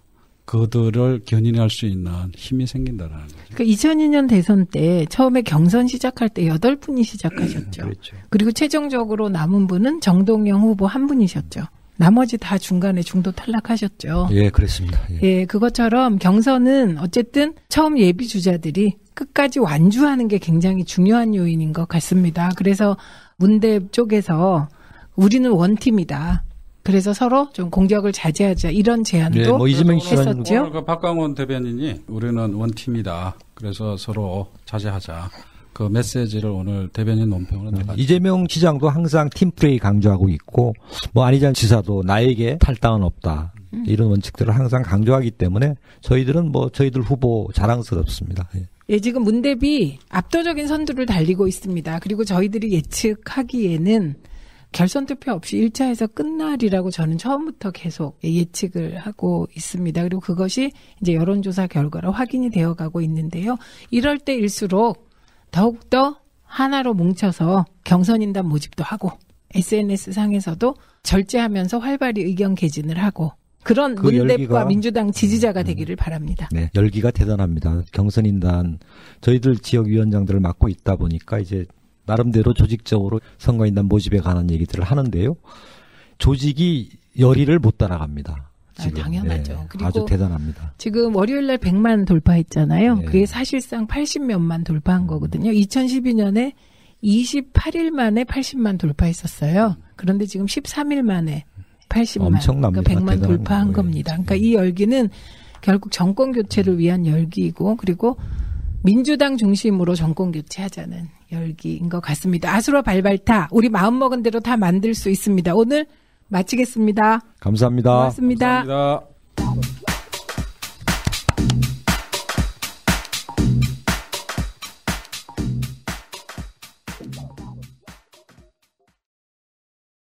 그들을 견인할 수 있는 힘이 생긴다라는 거죠. 그러니까 2002년 대선 때 처음에 경선 시작할 때 8분이 시작하셨죠. (clears throat) 그렇죠. 그리고 최종적으로 남은 분은 정동영 후보 한 분이셨죠. 나머지 다 중간에 중도 탈락하셨죠. 예, 그렇습니다. 예. 예, 그것처럼 경선은 어쨌든 처음 예비 주자들이 끝까지 완주하는 게 굉장히 중요한 요인인 것 같습니다. 그래서 문대 쪽에서 우리는 원팀이다. 그래서 서로 좀 공격을 자제하자 이런 제안도 예, 뭐 이재명 했었죠. 오늘 그 박광원 대변인이 우리는 원팀이다. 그래서 서로 자제하자. 그 메시지를 오늘 대변인 논평으로 내가 이재명 시장도 항상 팀플레이 강조하고 있고 뭐 안희정 지사도 나에게 탈당은 없다. 이런 원칙들을 항상 강조하기 때문에 저희들은 뭐 저희들 후보 자랑스럽습니다. 예. 예, 지금 문대비 압도적인 선두를 달리고 있습니다. 그리고 저희들이 예측하기에는 결선 투표 없이 1차에서 끝날이라고 저는 처음부터 계속 예측을 하고 있습니다. 그리고 그것이 이제 여론조사 결과로 확인이 되어 가고 있는데요. 이럴 때일수록 더욱더 하나로 뭉쳐서 경선인단 모집도 하고 SNS 상에서도 절제하면서 활발히 의견 개진을 하고 그런 그 문대과 열기가- 민주당 지지자가 되기를 바랍니다. 네, 열기가 대단합니다. 경선인단 저희들 지역 위원장들을 맡고 있다 보니까 이제 나름대로 조직적으로 선거인단 모집에 관한 얘기들을 하는데요. 조직이 열의를 못 따라갑니다. 아, 지금. 당연하죠. 네, 그리고 아주 대단합니다. 지금 월요일 날 100만 돌파했잖아요. 네. 그게 사실상 80몇만 돌파한 거거든요. 2012년에 28일 만에 80만 돌파했었어요. 그런데 지금 13일 만에 80만, 엄청납니다. 그러니까 100만 대단한 돌파한. 겁니다. 그러니까 이 열기는 결국 정권 교체를 위한 열기이고 그리고 민주당 중심으로 정권 교체하자는 열기인 것 같습니다. 아수라 발발타 우리 마음먹은 대로 다 만들 수 있습니다. 오늘 마치겠습니다. 감사합니다. 고맙습니다. 감사합니다.